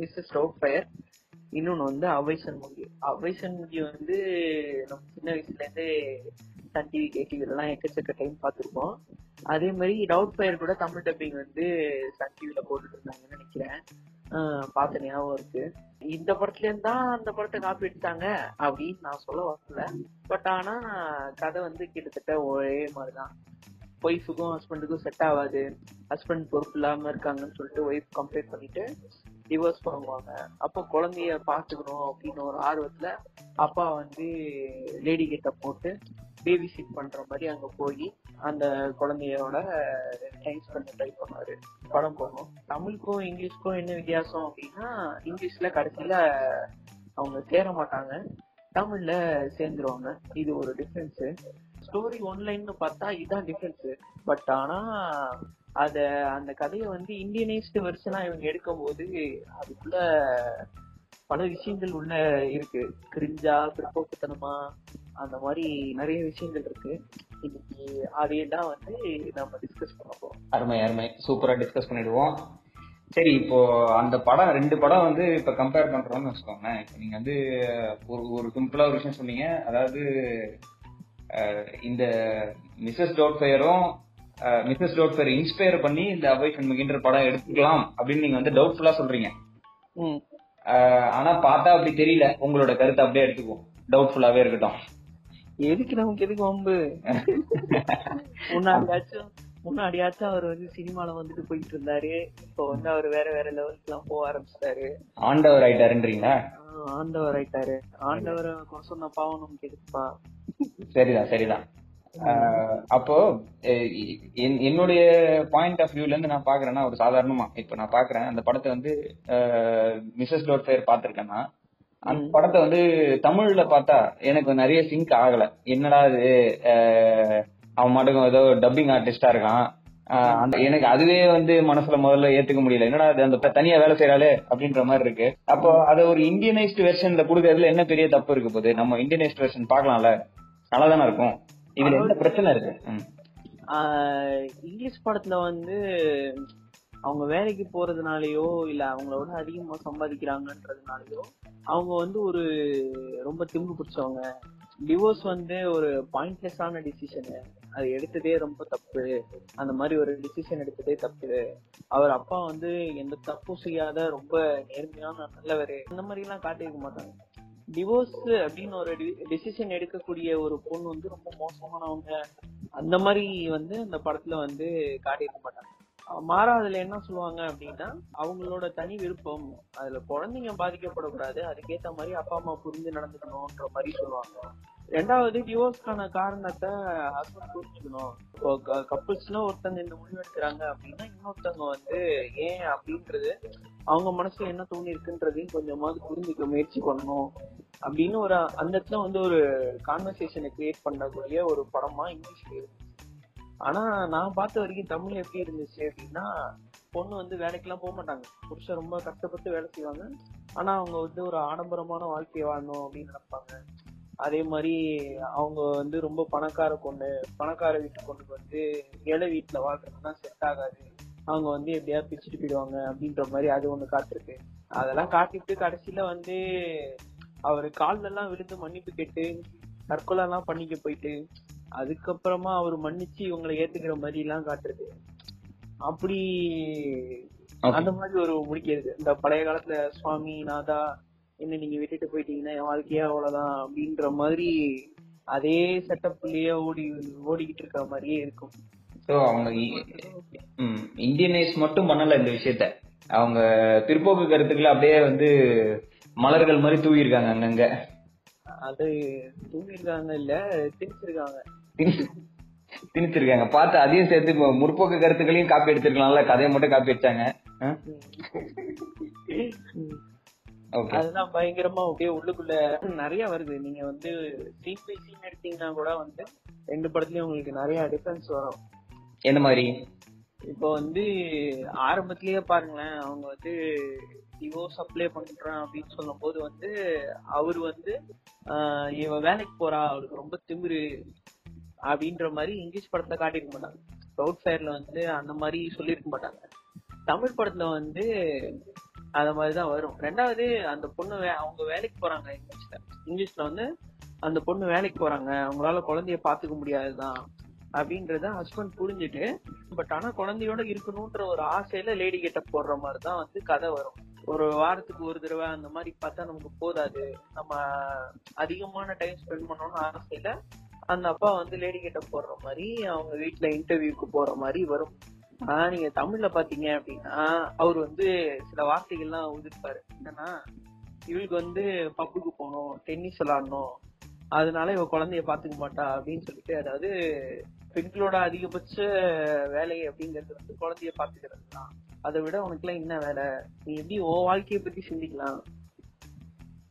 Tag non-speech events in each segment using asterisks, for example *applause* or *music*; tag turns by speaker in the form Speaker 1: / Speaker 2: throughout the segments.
Speaker 1: Miss stroke fire இன்னொன்று வந்து அவை சண்முகி அவை சண்முகி வந்து நம்ம சின்ன வயசுலேருந்தே சன் டிவி கேடிவி எல்லாம் எக்கச்சக்க டைம் பார்த்துருப்போம். அதே மாதிரி டவுட் ஃபயர் கூட தமிழ் டப்பிங் வந்து சன் டிவியில் போட்டுட்டு இருந்தாங்கன்னு நினைக்கிறேன். பார்த்த ஞாபகம் இருக்கு. இந்த படத்துலேருந்து தான் அந்த படத்தை காப்பி எடுத்தாங்க அப்படின்னு நான் சொல்ல வரல. பட் ஆனால் கதை வந்து கிட்டத்தட்ட ஒரே மாதிரிதான். ஒய்ஃபுக்கும் ஹஸ்பண்டுக்கும் செட் ஆகாது. ஹஸ்பண்ட் பொறுப்பு இல்லாமல் இருக்காங்கன்னு சொல்லிட்டு ஒய்ஃப் கம்ப்ளைண்ட் பண்ணிட்டு டிவோர்ஸ் பண்ணுவாங்க. அப்போ குழந்தைய பார்த்துக்கணும் அப்படின்னு ஒரு ஆர்வத்துல அப்பா வந்து லேடி கிட்ட போட்டு பேபி சிட் பண்ற மாதிரி அங்க போய் அந்த குழந்தையோட டைம் ஸ்பெண்ட் ட்ரை பண்ணாரு படம் போகும். தமிழுக்கும் இங்கிலீஷ்க்கும் என்ன வித்தியாசம் அப்படின்னா இங்கிலீஷ்ல கடைசியில அவங்க சேர மாட்டாங்க. தமிழ்ல சேர்ந்துருவாங்க. இது ஒரு டிஃபரன்ஸ் ஸ்டோரி ஒன்லைன்னு பார்த்தா இதுதான் டிஃபரன்ஸ் பட் ஆனா அத அந்த கதையை வந்து இந்தியனைஸ்டு வெர்ஷனா இவங்க எடுக்கும் போது அதுக்குள்ள பல விஷயங்கள் உள்ள இருக்கு. கிரிஞ்சா பிற்போக்குத்தனமா அந்த மாதிரி நிறைய விஷயங்கள் இருக்கு. இன்னைக்கு அதையே தான் வந்து நம்ம டிஸ்கஸ் பண்ண போறோம்.
Speaker 2: அருமை அருமை. சூப்பரா டிஸ்கஸ் பண்ணிடுவோம். சரி இப்போ அந்த படம் ரெண்டு படம் வந்து இப்ப கம்பேர் பண்றோம்னு வச்சுக்கோங்க இப்போ நீங்க வந்து ஒரு ஒரு சிம்பிளா ஒரு விஷயம் சொன்னீங்க. அதாவது இந்த Mrs Doubtfire Mrs Doubtfire inspire பண்ணி இந்த அவை சண்முகின்ற படம் எடுத்துக்கலாம் அப்படின்னு நீங்க வந்து டவுட்ஃபுல்லா சொல்றீங்க. ஆனா பார்த்தா அப்படி தெரியல. உங்களோட கருத்தை அப்படியே எடுத்துக்குவோம். டவுட்ஃபுல்லாவே இருக்கட்டும்.
Speaker 1: எதுக்கு நமக்கு எதுக்கு வம்பு? முன்னாடியாச்சும் முன்னாடியாச்சும் அவர் வந்து சினிமால வந்துட்டு போயிட்டு இருந்தாரு. இப்போ வந்து அவர் வேற வேற லெவலுக்கு எல்லாம் போக ஆரம்பிச்சிட்டாரு.
Speaker 2: ஆண்டவர் ஆயிட்டாருன்றீங்களா?
Speaker 1: ஆண்டவர் ஆயிட்டாரு. ஆண்டவரை சொன்ன பாவம் நமக்கு எதுக்குப்பா?
Speaker 2: சரிதான் சரிதான். அப்போ என்னுடைய பாயிண்ட் ஆஃப் வியூல இருந்து நான் பாக்குறேன்னா ஒரு சாதாரணமா இப்ப நான் பாக்குறேன் அந்த படத்தை வந்து மிஸ்ஸஸ் டோட் ஃபயர் பாத்திருக்கேன்னா அந்த. படத்தை வந்து தமிழ்ல பார்த்தா எனக்கு நிறைய சிங்க் ஆகல. என்னடா இது அவன் மட்டும் ஏதோ டப்பிங் ஆர்டிஸ்டா இருக்கான். எனக்கு அதுவே வந்து மனசுல முதல்ல ஏத்துக்க முடியல. என்னடா இது அந்த தனியா வேலை செய்யறாளே அப்படின்ற மாதிரி இருக்கு. அப்போ அதை ஒரு இந்தியனைஸ்டு வெர்ஷன்ல கொடுக்கறதுல என்ன பெரிய தப்பு இருக்கு போகுது? நம்ம இந்தியனைஸ்டு வெர்ஷன் பார்க்கலாம்ல. நல்லா தானே இருக்கும். இதுல என்ன பிரச்சனை இருக்கு?
Speaker 1: இங்கிலீஷ் படத்துல வந்து அவங்க வேலைக்கு போறதுனாலயோ இல்ல அவங்களோட அதிகமா சம்பாதிக்கிறாங்கன்றதுனாலயோ அவங்க வந்து ஒரு ரொம்ப திம்பு பிடிச்சவங்க. டிவோர்ஸ் வந்து ஒரு பாயிண்ட்லெஸ்ஸான டிசிஷனு அது எடுத்ததே ரொம்ப தப்பு. அந்த மாதிரி ஒரு டிசிஷன் எடுத்ததே தப்பு. அவர் அப்பா வந்து எந்த தப்பும் செய்யாத ரொம்ப நேர்மையான நல்லவர். அந்த மாதிரி எல்லாம் காட்டியிருக்க மாட்டாங்க. டிவோர்ஸ் அப்படின்னு ஒரு டிசிஷன் எடுக்கக்கூடிய ஒரு பொண்ணு வந்து ரொம்ப மோசமானவங்க. அந்த மாதிரி வந்து அந்த படத்துல வந்து காட்டியிருக்க மாட்டாங்க. மாறா அதுல என்ன சொல்லுவாங்க அப்படின்னா அவங்களோட தனி விருப்பம் அதுல குழந்தைங்க பாதிக்கப்படக்கூடாது அதுக்கேத்த மாதிரி அப்பா அம்மா புரிஞ்சு நடந்துக்கணும்ன்ற மாதிரி சொல்லுவாங்க. ரெண்டாவது டிவோர்ஸ்க்கான காரணத்தை ஹஸ்பண்ட் புரிஞ்சுக்கணும். இப்போ கப்புள்ஸ்ல ஒருத்தங்க இந்த முடிவு எடுக்கிறாங்க அப்படின்னா இன்னொருத்தவங்க வந்து ஏன் அப்படின்றது அவங்க மனசுல என்ன தோணி இருக்குன்றதையும் கொஞ்சமாவது புரிஞ்சுக்க முயற்சி பண்ணணும் அப்படின்னு ஒரு அந்த இடத்துல வந்து ஒரு கான்வர்சேஷனை கிரியேட் பண்ணக்கூடிய ஒரு படமா இங்கிலீஷ்ல இருக்கு. ஆனா நான் பார்த்த வரைக்கும் தமிழ் எப்படி இருந்துச்சு அப்படின்னா பொண்ணு வந்து வேலைக்கெல்லாம் போக மாட்டாங்க. புருஷன் ரொம்ப கஷ்டப்பட்டு வேலை செய்வாங்க. ஆனா அவங்க வந்து ஒரு ஆடம்பரமான வாழ்க்கையை வாழணும் அப்படின்னு நினைப்பாங்க. அதே மாதிரி அவங்க வந்து ரொம்ப பணக்கார பொண்ணு பணக்கார வீட்டு பொண்ணுக்கு வந்து ஏழை வீட்டுல வாழ்றதுன்னா செட் ஆகாது. அவங்க வந்து எப்படியா பிச்சுட்டு போயிடுவாங்க அப்படின்ற மாதிரி அது ஒண்ணு காட்டிருக்கு அதெல்லாம் காட்டிட்டு கடைசியில வந்து அவரு கால்ல எல்லாம் விழுந்து மன்னிப்பு கேட்டு தற்கொலை எல்லாம் பண்ணிக்க போயிட்டு அதுக்கப்புறமா அவர் மன்னிச்சு இவங்களை ஏத்துக்கிற மாதிரி எல்லாம் காட்டுறது அப்படி. அந்த மாதிரி ஒரு முடிக்கிறது. இந்த பழைய காலத்துல சுவாமி நாதா என்ன நீங்க விட்டுட்டு போயிட்டீங்கன்னா என் வாழ்க்கையே அவ்வளவுதான் அப்படின்ற மாதிரி அதே செட்டப்லயே ஓடி ஓடிக்கிட்டு இருக்கிற மாதிரியே இருக்கும்.
Speaker 2: ஸோ அவங்க இந்தியனைஸ் மட்டும் பண்ணல இந்த விஷயத்த. அவங்க பிற்போக்கு கருத்துக்களை அப்படியே வந்து மலர்கள் மாதிரி தூவிருக்காங்க அங்கங்க.
Speaker 1: அது தூங்கிருக்காங்க இல்ல திணிச்சிருக்காங்க.
Speaker 2: திணி- திணிச்சிருக்காங்க. பார்த்து அதையும் சேர்த்து முற்போக்கு கருத்துக்களையும் காப்பி எடுத்திருக்கலாம்ல. கதையை மட்டும் காப்பி அடிச்சாங்க.
Speaker 1: அதெல்லாம் பயங்கரமா அப்படியே உள்ளுக்குள்ள நிறைய வருது. நீங்க வந்து சீன் பை சீன் எடுத்தீங்கன்னா கூட வந்து ரெண்டு படத்துலயும் உங்களுக்கு நிறைய டிஃபரன்ஸ் வரும்.
Speaker 2: என்ன மாதிரி?
Speaker 1: இப்போ வந்து ஆரம்பத்திலேயே பாருங்களேன் அவங்க வந்து டிவோர்ஸ் அப்ளை பண்றேன் அப்படின்னு சொல்லும் போது வந்து அவர் வந்து இவ வேலைக்கு போறா அவளுக்கு ரொம்ப திமிரு அப்படின்ற மாதிரி இங்கிலீஷ் படத்துல காட்டியிருக்க மாட்டாங்க. ப்ரௌட் ஃபயர்ல வந்து அந்த மாதிரி சொல்லியிருக்க மாட்டாங்க. தமிழ் படத்துல வந்து அந்த மாதிரிதான் வரும். ரெண்டாவது அந்த பொண்ணு வே- அவங்க வேலைக்கு போறாங்க இங்கிலீஷ்ல இங்கிலீஷ்ல வந்து அந்த பொண்ணு வேலைக்கு போறாங்க அவங்களால குழந்தைய பாத்துக்க முடியாதுதான் அப்படின்றத ஹஸ்பண்ட் புரிஞ்சுட்டு பட் ஆனா குழந்தையோட இருக்கணும்ன்ற ஒரு ஆசையில லேடி கெட்ட போடுற மாதிரி தான் வந்து கதை வரும். ஒரு வாரத்துக்கு ஒரு தடவை அந்த மாதிரி பார்த்தா நமக்கு போதாது. நம்ம அதிகமான டைம் ஸ்பெண்ட் பண்ணணும்னு ஆசையில அந்த அப்பா வந்து லேடி கெட்ட போடுற மாதிரி அவங்க வீட்டுல இன்டர்வியூக்கு போற மாதிரி வரும். ஆனா நீங்க தமிழ்ல பாத்தீங்க அப்படின்னா அவர் வந்து சில வார்த்தைகள்லாம் உதிர்ப்பாரு. என்னன்னா இவளுக்கு வந்து பப்புக்கு போகணும் டென்னிஸ் விளாடணும் அதனால இவ குழந்தைய பாத்துக்க மாட்டா அப்படின்னு சொல்லிட்டு அதாவது பெண்களோட அதிகபட்ச வேலை அப்படிங்கிறது வந்து குழந்தைய பாத்துக்கிறது தான் அதை விட உனக்கு எல்லாம் என்ன வேலை? நீ எப்படி உன் வாழ்க்கைய பத்தி சிந்திக்கலாம்.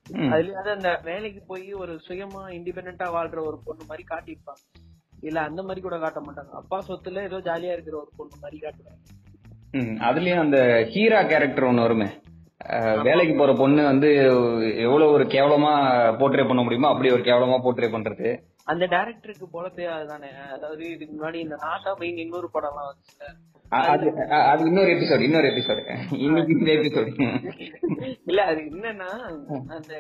Speaker 1: அதுலயாவது அந்த வேலைக்கு போய் ஒரு சுயமா இண்டிபெண்டா வாழ்ற ஒரு பொண்ணு மாதிரி காட்டியிருப்பாங்க. இல்ல அந்த மாதிரி கூட காட்ட மாட்டாங்க. அப்பா சொத்துல ஏதோ ஜாலியா இருக்கிற ஒரு பொண்ணு மாதிரி
Speaker 2: காட்டுறாங்க அதுலயும் அந்த ஹீரா கேரக்டர் ஒண்ணு வருமே. வேலைக்கு போற பொண்ணு வந்து எவ்வளவு ஒரு கேவலமா போர்ட்ரே பண்ண முடியுமோ அப்படி ஒரு கேவலமா போர்ட்ரே பண்றது.
Speaker 1: அந்த டைரக்டருக்கு பொழப்பே அதுதானே அதாவது இதுக்கு முன்னாடி இந்த நாட்டா போய் இன்னொரு படம்லாம் வந்துச்சுல.
Speaker 2: அ- அது அது இன்னொரு எபிசோட் இன்னொரு எபிசோட் இன்னைக்கு இந்த எபிசோட்
Speaker 1: இல்ல அது என்னன்னா அந்த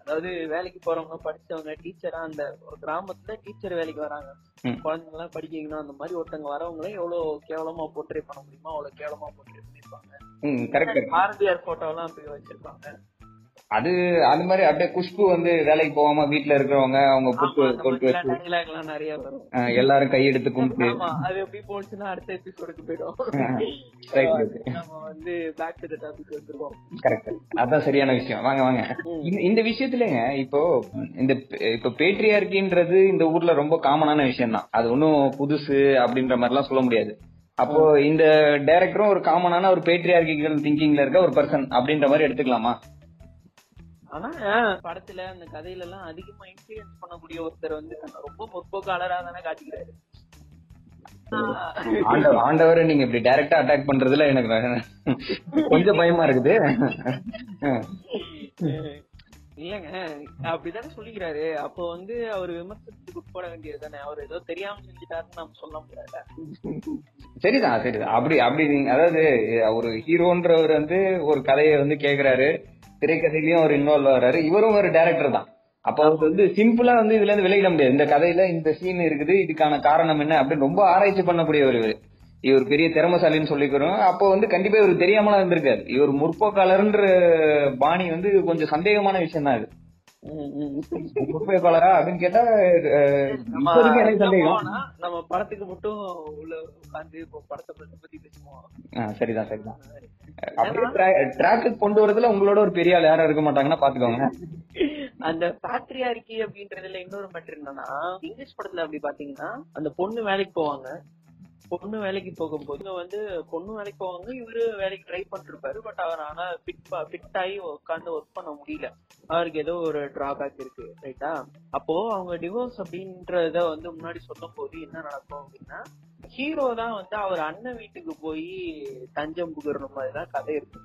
Speaker 1: அதாவது வேலைக்கு போறவங்க படிச்சவங்க டீச்சரா அந்த ஒரு கிராமத்துல டீச்சர் வேலைக்கு வராங்க. குழந்தைங்க எல்லாம் படிக்க வைக்கணும் அந்த மாதிரி ஒருத்தவங்க வரவங்களே எவ்வளவு கேவலமா போர்ட்ரே பண்ண முடியுமோ அவ்வளவு கேவலமா போர்ட்ரே பண்ணிருப்பாங்க.
Speaker 2: கரெக்ட்
Speaker 1: பாரதியார் போட்டோ எல்லாம் போய் வச்சிருப்பாங்க.
Speaker 2: அது அது மாதிரி அப்படியே குஷ்பு வந்து வேலைக்கு போகாம வீட்டுல இருக்கிறவங்க அவங்க புட்டு
Speaker 1: மாதிரிலாம்
Speaker 2: வச்சு. எல்லாரும் கையெடுத்து கும்பிட்டு.
Speaker 1: அது எப்படி போச்சுன்னா அடுத்த எபிசோடுக்கு போயிடும். *laughs* நம்ம வந்து பேக் டு டாபிக் வந்துருவோம்
Speaker 2: கரெக்ட் அதான் சரியான விஷயம். வாங்க வாங்க. இந்த- இந்த விஷயத்துலங்க இப்போ இந்த இப்ப பேட்ரியார்கின்றது இந்த ஊர்ல ரொம்ப காமனான விஷயம் தான் அது ஒன்றும் புதுசு அப்படின்ற மாதிரிலாம் சொல்ல முடியாது. அப்போ இந்த டைரக்டரும் ஒரு காமனான ஒரு பேட்ரியார்கிக்கல் திங்கிங்ல இருக்க ஒரு பர்சன் அப்படின்ற மாதிரி எடுத்துக்கலாமா?
Speaker 1: ஆனா படத்துல அந்த கதையில எல்லாம் அதிகமா இன்ஃபுளுயன்ஸ் பண்ணக்கூடிய ஒருத்தர் வந்து ரொம்ப முற்போக்காளரா தானே காட்டிக்கிறாரு
Speaker 2: ஆண்டவர் ஆண்டவரை நீங்க இப்படி டைரக்டா அட்டாக் பண்றதுல எனக்கு கொஞ்சம் பயமா இருக்குது.
Speaker 1: இல்லங்க அப்படிதானே சொல்லிக்கிறாரு. அப்போ வந்து அவர் விமர்சனத்துக்கு உட்பட வேண்டியது தானே அவர் ஏதோ தெரியாம செஞ்சுட்டாருன்னு நம்ம சொல்ல முடியாது?
Speaker 2: சரிதான் சரிதான். அப்படி அப்படி நீங்க அதாவது ஒரு ஹீரோன்றவர் வந்து ஒரு கதையை வந்து கேக்குறாரு. திரைக்கதையிலயும் அவர் இன்வால்வ் ஆகிறாரு. இவரும் ஒரு டைரக்டர் தான். அப்ப அவருக்கு வந்து சிம்பிளா வந்து இதுல இருந்து விலகிட முடியாது. இந்த கதையில இந்த சீன் இருக்குது இதுக்கான காரணம் என்ன அப்படின்னு ரொம்ப ஆராய்ச்சி பண்ணக்கூடிய ஒரு இவர் பெரிய திறமசாலின்னு சொல்லிக்கிறோம். அப்போ வந்து கண்டிப்பா இவர் தெரியாமலாம் இருந்திருக்காரு இவர் முற்போக்காளர்ன்ற பாணி வந்து கொஞ்சம் சந்தேகமான விஷயம் தான் இது. அப்படின்னு கேட்டா எனக்கு சந்தேகம்.
Speaker 1: நம்ம படத்துக்கு மட்டும் உள்ள உட்காந்து இப்போ படத்தை பத்தி பேசுவோம்.
Speaker 2: சரிதான் சரிதான். கொண்டு வரதுல உங்களோட ஒரு பெரிய ஆள் யாரும் இருக்க மாட்டாங்கன்னா பாத்துக்கோங்க.
Speaker 1: அந்த பேட்ரியார்கி அப்படின்றதுல இன்னொரு மேட்டர் என்னன்னா இங்கிலீஷ் படத்துல அப்படி பாத்தீங்கன்னா அந்த பொண்ணு வேலைக்கு போவாங்க. பொண்ணு வேலைக்கு போகும்போது இங்க வந்து பொண்ணு வேலைக்கு போவாங்க இவரு வேலைக்கு ட்ரை பண்ணிருப்பாரு பட் அவர் ஆனா ஃபிட் ஃபிட் ஆகி உட்காந்து ஒர்க் பண்ண முடியல. அவருக்கு ஏதோ ஒரு டிராபேக் இருக்கு ரைட்டா அப்போ அவங்க டிவோர்ஸ் அப்படின்றத வந்து முன்னாடி சொல்லும் போது என்ன நடக்கும் அப்படின்னா ஹீரோ தான் வந்து அவர் அண்ணன் வீட்டுக்கு போய் தஞ்சம் புகுற மாதிரிதான் கதை இருக்கு.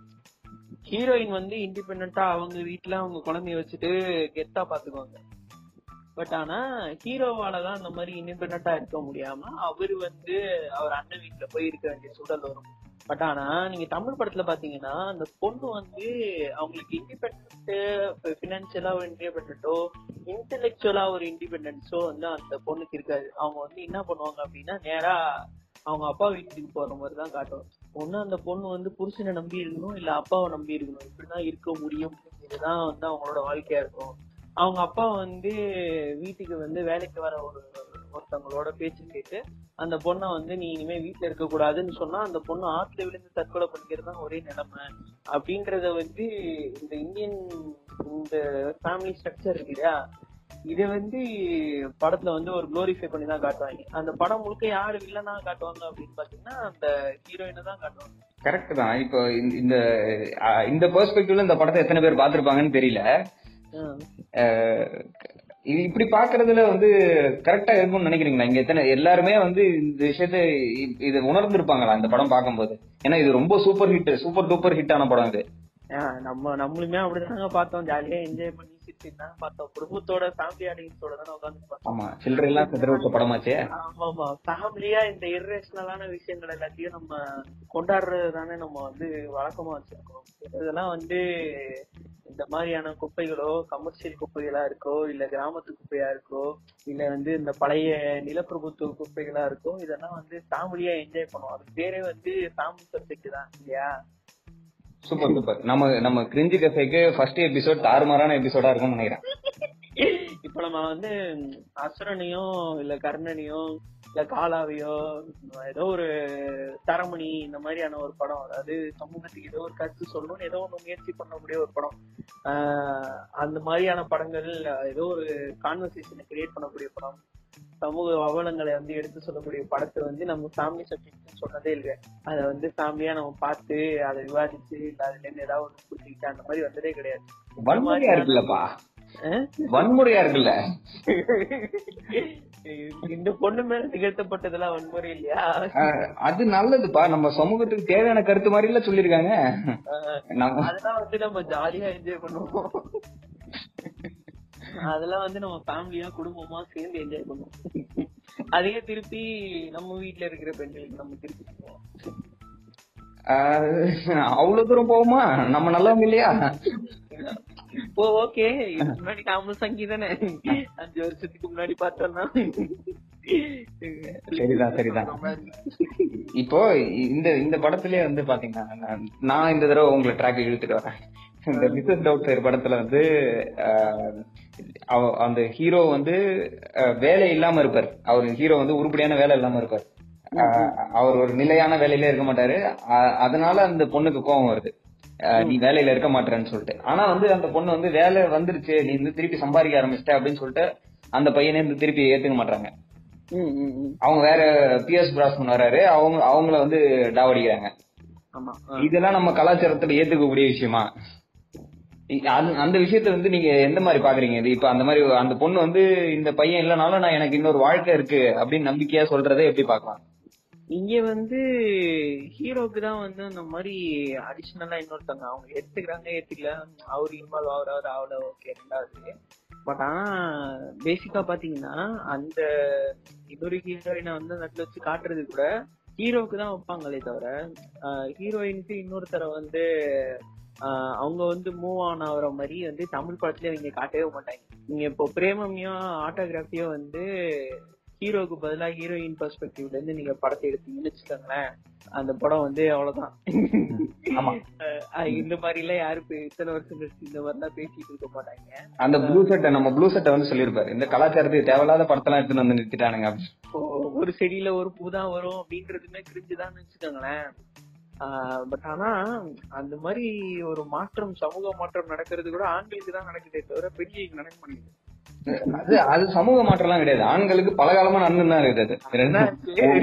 Speaker 1: ஹீரோயின் வந்து இண்டிபெண்டா அவங்க வீட்டுல அவங்க குழந்தைய வச்சுட்டு கெத்தா பாத்துக்குவாங்க. பட் ஆனா ஹீரோவால தான் அந்த மாதிரி இண்டிபெண்டா இருக்க முடியாம அவரு வந்து அவர் அண்ணன் வீட்டுல போய் இருக்க வேண்டிய சூழல் வரும். பட் ஆனா நீங்க தமிழ் படத்துல பாத்தீங்கன்னா அந்த பொண்ணு வந்து அவங்களுக்கு இண்டிபெண்ட் பினான்சியலா ஒரு இண்டிபெண்டோ இன்டெலெக்சுவலா ஒரு இண்டிபெண்டன்ஸோ வந்து அந்த பொண்ணுக்கு இருக்காது. அவங்க வந்து என்ன பண்ணுவாங்க அப்படின்னா நேரா அவங்க அப்பா வீட்டுக்கு போற மாதிரி தான் காட்டும். ஒண்ணு அந்த பொண்ணு வந்து புருஷனை நம்பி இருக்கணும் இல்ல அப்பாவை நம்பி இருக்கணும். இப்படிதான் இருக்க முடியும் இதுதான் வந்து அவங்களோட வாழ்க்கையா இருக்கும். அவங்க அப்பா வந்து வீட்டுக்கு வந்து வேலைக்கு வர ஒரு ஒருத்தவங்களோட பேச்சு கேட்டு அந்த பொண்ணை வந்து நீ இனிமே வீட்டுல இருக்க கூடாதுன்னு சொன்னா அந்த பொண்ணு ஆத்துல விழுந்து தற்கொலை பண்ணிக்கிறது தான் ஒரே நிலைமை. அப்படின்றத வந்து இந்த இந்தியன் இந்த ஃபேமிலி ஸ்ட்ரக்சர் இருக்கு இல்லையா? இத வந்து படத்துல வந்து ஒரு குளோரிஃபை பண்ணி தான் காட்டுவாங்க. அந்த படம் முழுக்க யாரு வில்லனா காட்டுவாங்க அப்படின்னு பாத்தீங்கன்னா அந்த ஹீரோயினை தான் காட்டுவாங்க.
Speaker 2: கரெக்ட் தான். இப்போ இந்த- இந்த இந்த பெர்ஸ்பெக்டிவ்ல இந்த படத்தை எத்தனை பேர் பாத்திருப்பாங்கன்னு தெரியல. இது இப்படி பாக்குறதுல வந்து கரெக்டா இருக்கும்னு நினைக்கிறீங்களா? இங்க எத்தனை எல்லாருமே வந்து இந்த விஷயத்த இது உணர்ந்திருப்பாங்களா இந்த படம் பார்க்கும்போது? ஏன்னா இது ரொம்ப super hit super duper hit ஆன படம் இது.
Speaker 1: நம்ம நம்மளுமே அப்படிதாங்க பார்த்தோம். ஜாலியா என்ஜாய் பண்ணி சீன் தான் பார்த்தோம் குடும்பத்தோட ஃபேமிலி ஆடியன்ஸோட தானே உட்காந்து
Speaker 2: ஆமா சில்லறை எல்லாம் சிதற விட்ட படமாச்சே?
Speaker 1: ஆமா. ஆமா ஃபேமிலியா இந்த இர்ரேஷனலான விஷயங்கள் எல்லாத்தையும் நம்ம கொண்டாடுறது தானே நம்ம வந்து வழக்கமா வச்சிருக்கோம். இதெல்லாம் வந்து இந்த மாதிரியான குப்பைகளோ கமர்ஷியல் குப்பைகளா இருக்கோ இல்ல கிராமத்து குப்பையா இருக்கோ இல்ல வந்து இந்த பழைய நிலப்பிரபுத்துவ குப்பைகளா இருக்கோ இதெல்லாம் வந்து ஃபேமிலியா என்ஜாய் பண்ணுவோம் அது பேரே வந்து ஃபேமிலி சப்ஜெக்ட் தான் இல்லையா?
Speaker 2: சூப்பர் சூப்பர் நம்ம நம்ம கிரிஞ்சி கஃபேக்கு ஃபர்ஸ்ட் எபிசோட் தாறுமாறான எபிசோடா இருக்கும்னு நினைக்கிறேன்.
Speaker 1: இப்ப நம்ம வந்து அசுரனையும் இல்ல கர்ணனையும் இல்ல காலாவையோ ஏதோ ஒரு தரமணி இந்த மாதிரியான ஒரு படம் அதாவது சமூகத்துக்கு ஏதோ ஒரு கருத்து சொல்லணும்னு ஏதோ ஒண்ணு முயற்சி பண்ணக்கூடிய ஒரு படம். ஆஹ் அந்த மாதிரியான படங்கள் ஏதோ ஒரு கான்வர்சேஷனை கிரியேட் பண்ணக்கூடிய படம். சமூக அவலங்களை வந்து எடுத்து சொல்லக்கூடிய படத்தை வந்து நம்ம ஃபேமிலி சப்ஜெக்ட் சொன்னதே இல்லை அதை வந்து ஃபேமிலியா நம்ம பார்த்து அதை விவாதிச்சு இல்ல அதுல இருந்து ஏதாவது ஒண்ணு புரிஞ்சுக்கிட்டு அந்த மாதிரி வந்ததே கிடையாது.
Speaker 2: வன்முறையா இருக்குல்லப்பா. வன்முறையா இருக்குல்ல?
Speaker 1: இந்த பொண்ணு மேல நிகழ்த்தப்பட்டதெல்லாம் வன்முறை இல்லையா?
Speaker 2: அது நல்லதுப்பா. நம்ம சமூகத்துக்கு தேவையான கருத்து மாதிரி இல்ல சொல்லிருக்காங்க
Speaker 1: அதெல்லாம் வந்து நம்ம ஜாலியா என்ஜாய் பண்ணுவோம். அதெல்லாம் வந்து நம்ம ஃபேமிலியா குடும்பமா சேர்ந்து என்ஜாய் பண்ணுவோம். அதையே திருப்பி நம்ம வீட்ல இருக்கிற பெண்களுக்கு நம்ம திருப்பி
Speaker 2: அவ்வளவு தூரம் போகுமா நம்ம நல்லவங்க இல்லையா?
Speaker 1: இப்போ ஓகே முன்னாடி நாமளும் சங்கி தானே? அஞ்சு வருஷத்துக்கு முன்னாடி பார்த்தோம்னா.
Speaker 2: சரிதான், சரிதான். இப்போ இந்த இந்த படத்திலே வந்து பாத்தீங்கன்னா நான்- நான் இந்த தடவை உங்களை ட்ராக் இழுத்துட்டு வரேன். இந்த மிஸ்ஸஸ் டவுட் சைடு படத்துல வந்து அந்த ஹீரோ வந்து வேலை இல்லாம இருப்பார். அவர் ஹீரோ வந்து உருப்படியான வேலை இல்லாம இருப்பார். அவர் ஒரு நிலையான வேலையில இருக்க மாட்டாரு. அதனால அந்த பொண்ணுக்கு கோபம் வருது. நீ வேலையில இருக்க மாட்டேன்னு சொல்லிட்டு. ஆனா வந்து அந்த பொண்ணு வந்து வேலை வந்துருச்சு. நீ வந்து திருப்பி சம்பாதிக்க ஆரம்பிச்சிட்ட அப்படின்னு சொல்லிட்டு அந்த பையனே வந்து திருப்பி ஏத்துக்க மாட்டாங்க. அவங்க வேற பிஎஸ் பிராஸ்மன் வராரு. அவங்க அவங்கள வந்து டாவடிக்கிறாங்க. இதெல்லாம் நம்ம கலாச்சாரத்துல ஏத்துக்கக்கூடிய விஷயமா? அந்த- அந்த விஷயத்த வந்து நீங்க எந்த மாதிரி பாக்குறீங்க? இது இப்ப அந்த மாதிரி அந்த பொண்ணு வந்து இந்த பையன் இல்லனாலும் நான் எனக்கு இன்னொரு வாழ்க்கை இருக்கு அப்படின்னு நம்பிக்கையா சொல்றதை எப்படி பார்க்கலாம்?
Speaker 1: இங்க வந்து ஹீரோக்கு தான் வந்து அந்த மாதிரி அடிஷனலா இன்னொருத்தவங்க அவங்க எடுத்துக்கிறாங்க ஏத்துக்கல அவர் இன்வால்வ் ஆகுறாரு ஆகல ஓகே ரெண்டாவது. பட் ஆனா பேசிக்கா பாத்தீங்கன்னா அந்த இன்னொரு ஹீரோயினை வந்து நட்டு வச்சு காட்டுறது கூட ஹீரோக்கு தான் வைப்பாங்களே தவிர ஹீரோயினுக்கு இன்னொருத்தரை வந்து அவங்க வந்து மூவ் ஆன் ஆகுற மாதிரி வந்து தமிழ் படத்துல இவங்க காட்டவே மாட்டாங்க. நீங்க இப்போ பிரேமமியோ ஆட்டோகிராஃபியோ வந்து ஹீரோக்கு பதிலா ஹீரோயின் பெர்ஸ்பெக்டிவ்ல இருந்து நீங்க படத்தை எடுத்தீங்கன்னு வச்சுக்கோங்களேன் அந்த படம் வந்து அவ்வளவுதான். இந்த மாதிரி எல்லாம் இப்ப இத்தனை வருஷம் கழிச்சு இந்த மாதிரி எல்லாம் பேசிட்டு இருக்க மாட்டாங்க.
Speaker 2: அந்த ப்ளூ செட்டை நம்ம ப்ளூ செட்டை வந்து சொல்லியிருப்பாரு. இந்த கலாச்சாரத்துக்கு தேவையில்லாத படத்தெல்லாம் எடுத்துட்டு வந்து நிறுத்திட்டானுங்க
Speaker 1: ஒரு செடியில ஒரு பூ தான் வரும் அப்படின்றதுமே கிரிஞ்சுதான் வச்சுக்கோங்களேன். பட் ஆனா அந்த மாதிரி ஒரு மாற்றம் சமூக மாற்றம் நடக்கிறது கூட ஆண்களுக்கு தான் நடக்குதே தவிர பெண்களுக்கு நடக்க மாட்டேங்குது.
Speaker 2: அது அது சமூக மாற்றம்லாம் கிடையாது. ஆண்களுக்கு பல காலமா நடந்து தான் இருக்குது. அது ரெண்டு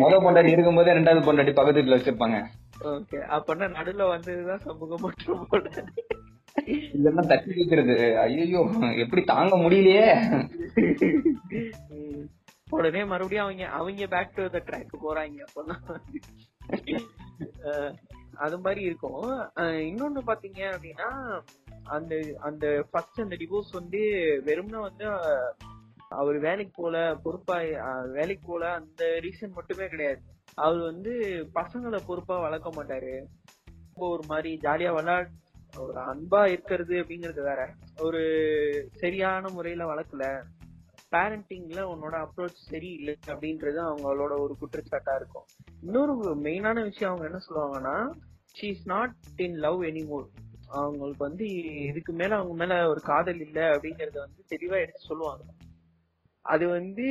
Speaker 2: முத பொண்டாட்டி இருக்கும்போதே ரெண்டாவது பொண்டாட்டி பக்கத்து வீட்டுல வச்சிருப்பாங்க.
Speaker 1: ஓகே. அப்பன்னா நடுவுல வந்ததுதான் சமூக மாற்றம் போல.
Speaker 2: இதெல்லாம் தட்டி வைக்கிறது. ஐயோ எப்படி தாங்க முடியலையே.
Speaker 1: உடனே மறுபடியும் அவங்க அவங்க பேக் டு த ட்ராக் போறாங்க. அப்பதான். அது மாதிரி இருக்கும். இன்னொன்னு பாத்தீங்க அப்படின்னா அந்த அந்த ஃபர்ஸ்ட் அந்த டிவோர்ஸ் வந்து வெறும்னா வந்து அவர் வேலைக்கு போல பொறுப்பா வேலைக்கு போல அந்த ரீசன் மட்டுமே கிடையாது. அவர் வந்து பசங்களை பொறுப்பா வளர்க்க மாட்டாரு. ரொம்ப ஒரு மாதிரி ஜாலியா விளையாட் ஒரு அன்பா இருக்கிறது அப்படிங்கறது வேற. ஒரு சரியான முறையில வளர்க்கல. பேரண்டிங்ல உன்னோட அப்ரோச் சரியில்லை அப்படின்றது அவங்களோட ஒரு குற்றச்சாட்டா இருக்கும். இன்னொரு மெயினான விஷயம் அவங்க என்ன சொல்லுவாங்கன்னா she is not in love anymore அவங்களுக்கு வந்து இதுக்கு மேல அவங்க மேல ஒரு காதல் இல்லை அப்படிங்கறத வந்து தெளிவா எடுத்து சொல்லுவாங்க. அது வந்து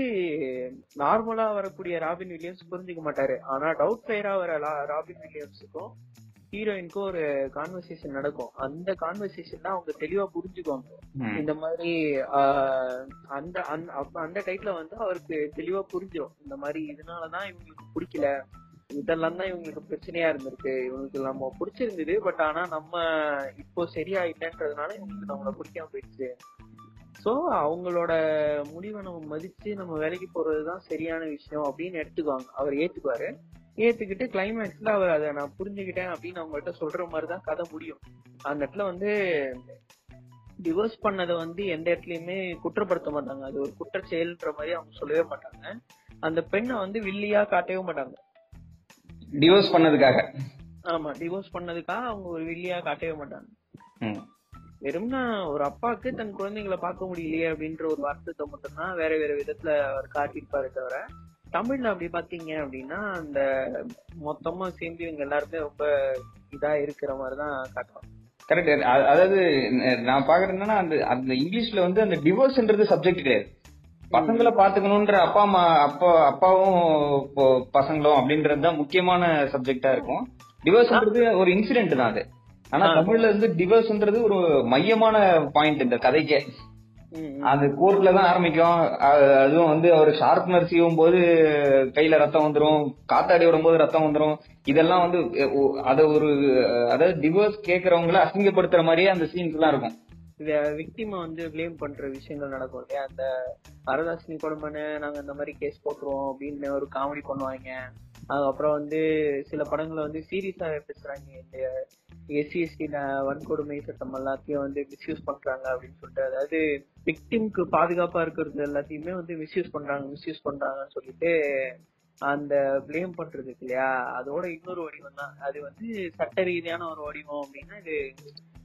Speaker 1: நார்மலா வரக்கூடிய ராபின் வில்லியம்ஸ் புரிஞ்சுக்க மாட்டாரு. ஆனா டவுட் ஃபயரா வர ராபின் வில்லியம்ஸுக்கும் ஹீரோயினுக்கும் ஒரு கான்வர்சேஷன் நடக்கும். அந்த கான்வர்சேஷன் அவங்க தெளிவா புரிஞ்சுக்குவாங்க. இந்த மாதிரி அந்த அந்த டைப்ல வந்து அவருக்கு தெளிவா புரிஞ்சிடும் இந்த மாதிரி இதனாலதான் இவங்களுக்கு பிடிக்கல. இதெல்லாம் தான் இவங்களுக்கு பிரச்சனையா இருந்திருக்கு. இவங்களுக்கு நம்ம பிடிச்சிருந்தது. பட் ஆனா நம்ம இப்போ சரியா இல்லைன்றதுனால இவங்களுக்கு நம்மள பிடிக்காம போயிடுச்சு. சோ அவங்களோட முடிவை நம்ம மதிச்சு நம்ம வேலைக்கு போறதுதான் சரியான விஷயம் அப்படின்னு எடுத்துக்குவாங்க. அவர் ஏத்துக்குவாரு. ஏத்துக்கிட்டு கிளைமேக்ஸ்ல அவர் அதை நான் புரிஞ்சுக்கிட்டேன் அப்படின்னு அவங்கள்ட்ட சொல்ற மாதிரி தான் கதை முடியும். அந்த இடத்துல வந்து டிவோர்ஸ் பண்ணதை வந்து எந்த இடத்துலயுமே குற்றப்படுத்த மாட்டாங்க. அது ஒரு குற்ற செயல்ன்ற மாதிரி அவங்க சொல்லவே மாட்டாங்க. அந்த பெண்ணை வந்து வில்லியா காட்டவே மாட்டாங்க.
Speaker 2: டிவோர்ஸ் பண்ணதுக்காக.
Speaker 1: ஆமா டிவோர்ஸ் பண்ணதுக்காக அவங்க ஒரு வில்லியா காட்டவே மாட்டாங்க. வெறும்னா ஒரு அப்பாவுக்கு தன் குழந்தைங்களை பார்க்க முடியலையே அப்படின்ற ஒரு வருத்தத்தை மட்டும்தான் வேற வேற விதத்துல அவர் காட்டியிருப்பாரு தவிர தமிழ்ல அப்படி பாத்தீங்க அப்படின்னா அந்த மொத்தமா சேர்ந்து இவங்க எல்லாருமே ரொம்ப இதா இருக்கிற மாதிரிதான் காட்டுவாங்க.
Speaker 2: கரெக்ட் அதாவது நான் பாக்குறது என்னன்னா அந்த அந்த இங்கிலீஷ்ல வந்து அந்த டிவோர்ஸ்ன்றது சப்ஜெக்ட் கிடையாது. பசங்களை பாத்துக்கணும்ன்ற அப்பா அம்மா அப்பா அப்பாவும் பசங்களும் அப்படின்றது தான் முக்கியமான சப்ஜெக்டா இருக்கும். டிவோர்ஸ்ன்றது ஒரு இன்சிடென்ட் தான் அது. ஆனா. தமிழ்ல வந்து டிவோர்ஸ்ன்றது ஒரு மையமான பாயிண்ட் இந்த கதைக்கே. அது கோர்ட்ல தான் ஆரம்பிக்கும். அதுவும் வந்து அவர் ஷார்ப்னர் செய்யும் போது கையில ரத்தம் வந்துரும் காத்தாடி விடும் போது ரத்தம் வந்துரும். இதெல்லாம் வந்து அத ஒரு அதாவது டிவோர்ஸ் கேக்குறவங்கள அசிங்கப்படுத்துற மாதிரியே அந்த சீன்ஸ் எல்லாம் இருக்கும்.
Speaker 1: விக்டிம வந்து ப்ளேம் பண்ற விஷயங்கள் நடக்கும் இல்லையா? அந்த வரதாசினி கொடுமைன்னு நாங்க இந்த மாதிரி கேஸ் போட்டுருவோம் அப்படின்னு ஒரு காமெடி பண்ணுவாங்க. அதுக்கப்புறம் வந்து சில படங்களை வந்து சீரியஸா பேசுறாங்க இந்த எஸ்சிஎஸ்டி வன்கொடுமை சட்டம் எல்லாத்தையும் வந்து மிஸ்யூஸ் பண்றாங்க அப்படின்னு சொல்லிட்டு அதாவது விக்டிம்க்கு பாதுகாப்பா இருக்கிறது எல்லாத்தையுமே வந்து மிஸ்யூஸ் பண்றாங்க மிஸ்யூஸ் பண்றாங்கன்னு சொல்லிட்டு அந்த ப்ளேம் பண்றது இல்லையா? அதோட இன்னொரு வடிவம் தான். அது வந்து சட்ட ரீதியான ஒரு வடிவம் அப்படின்னா இது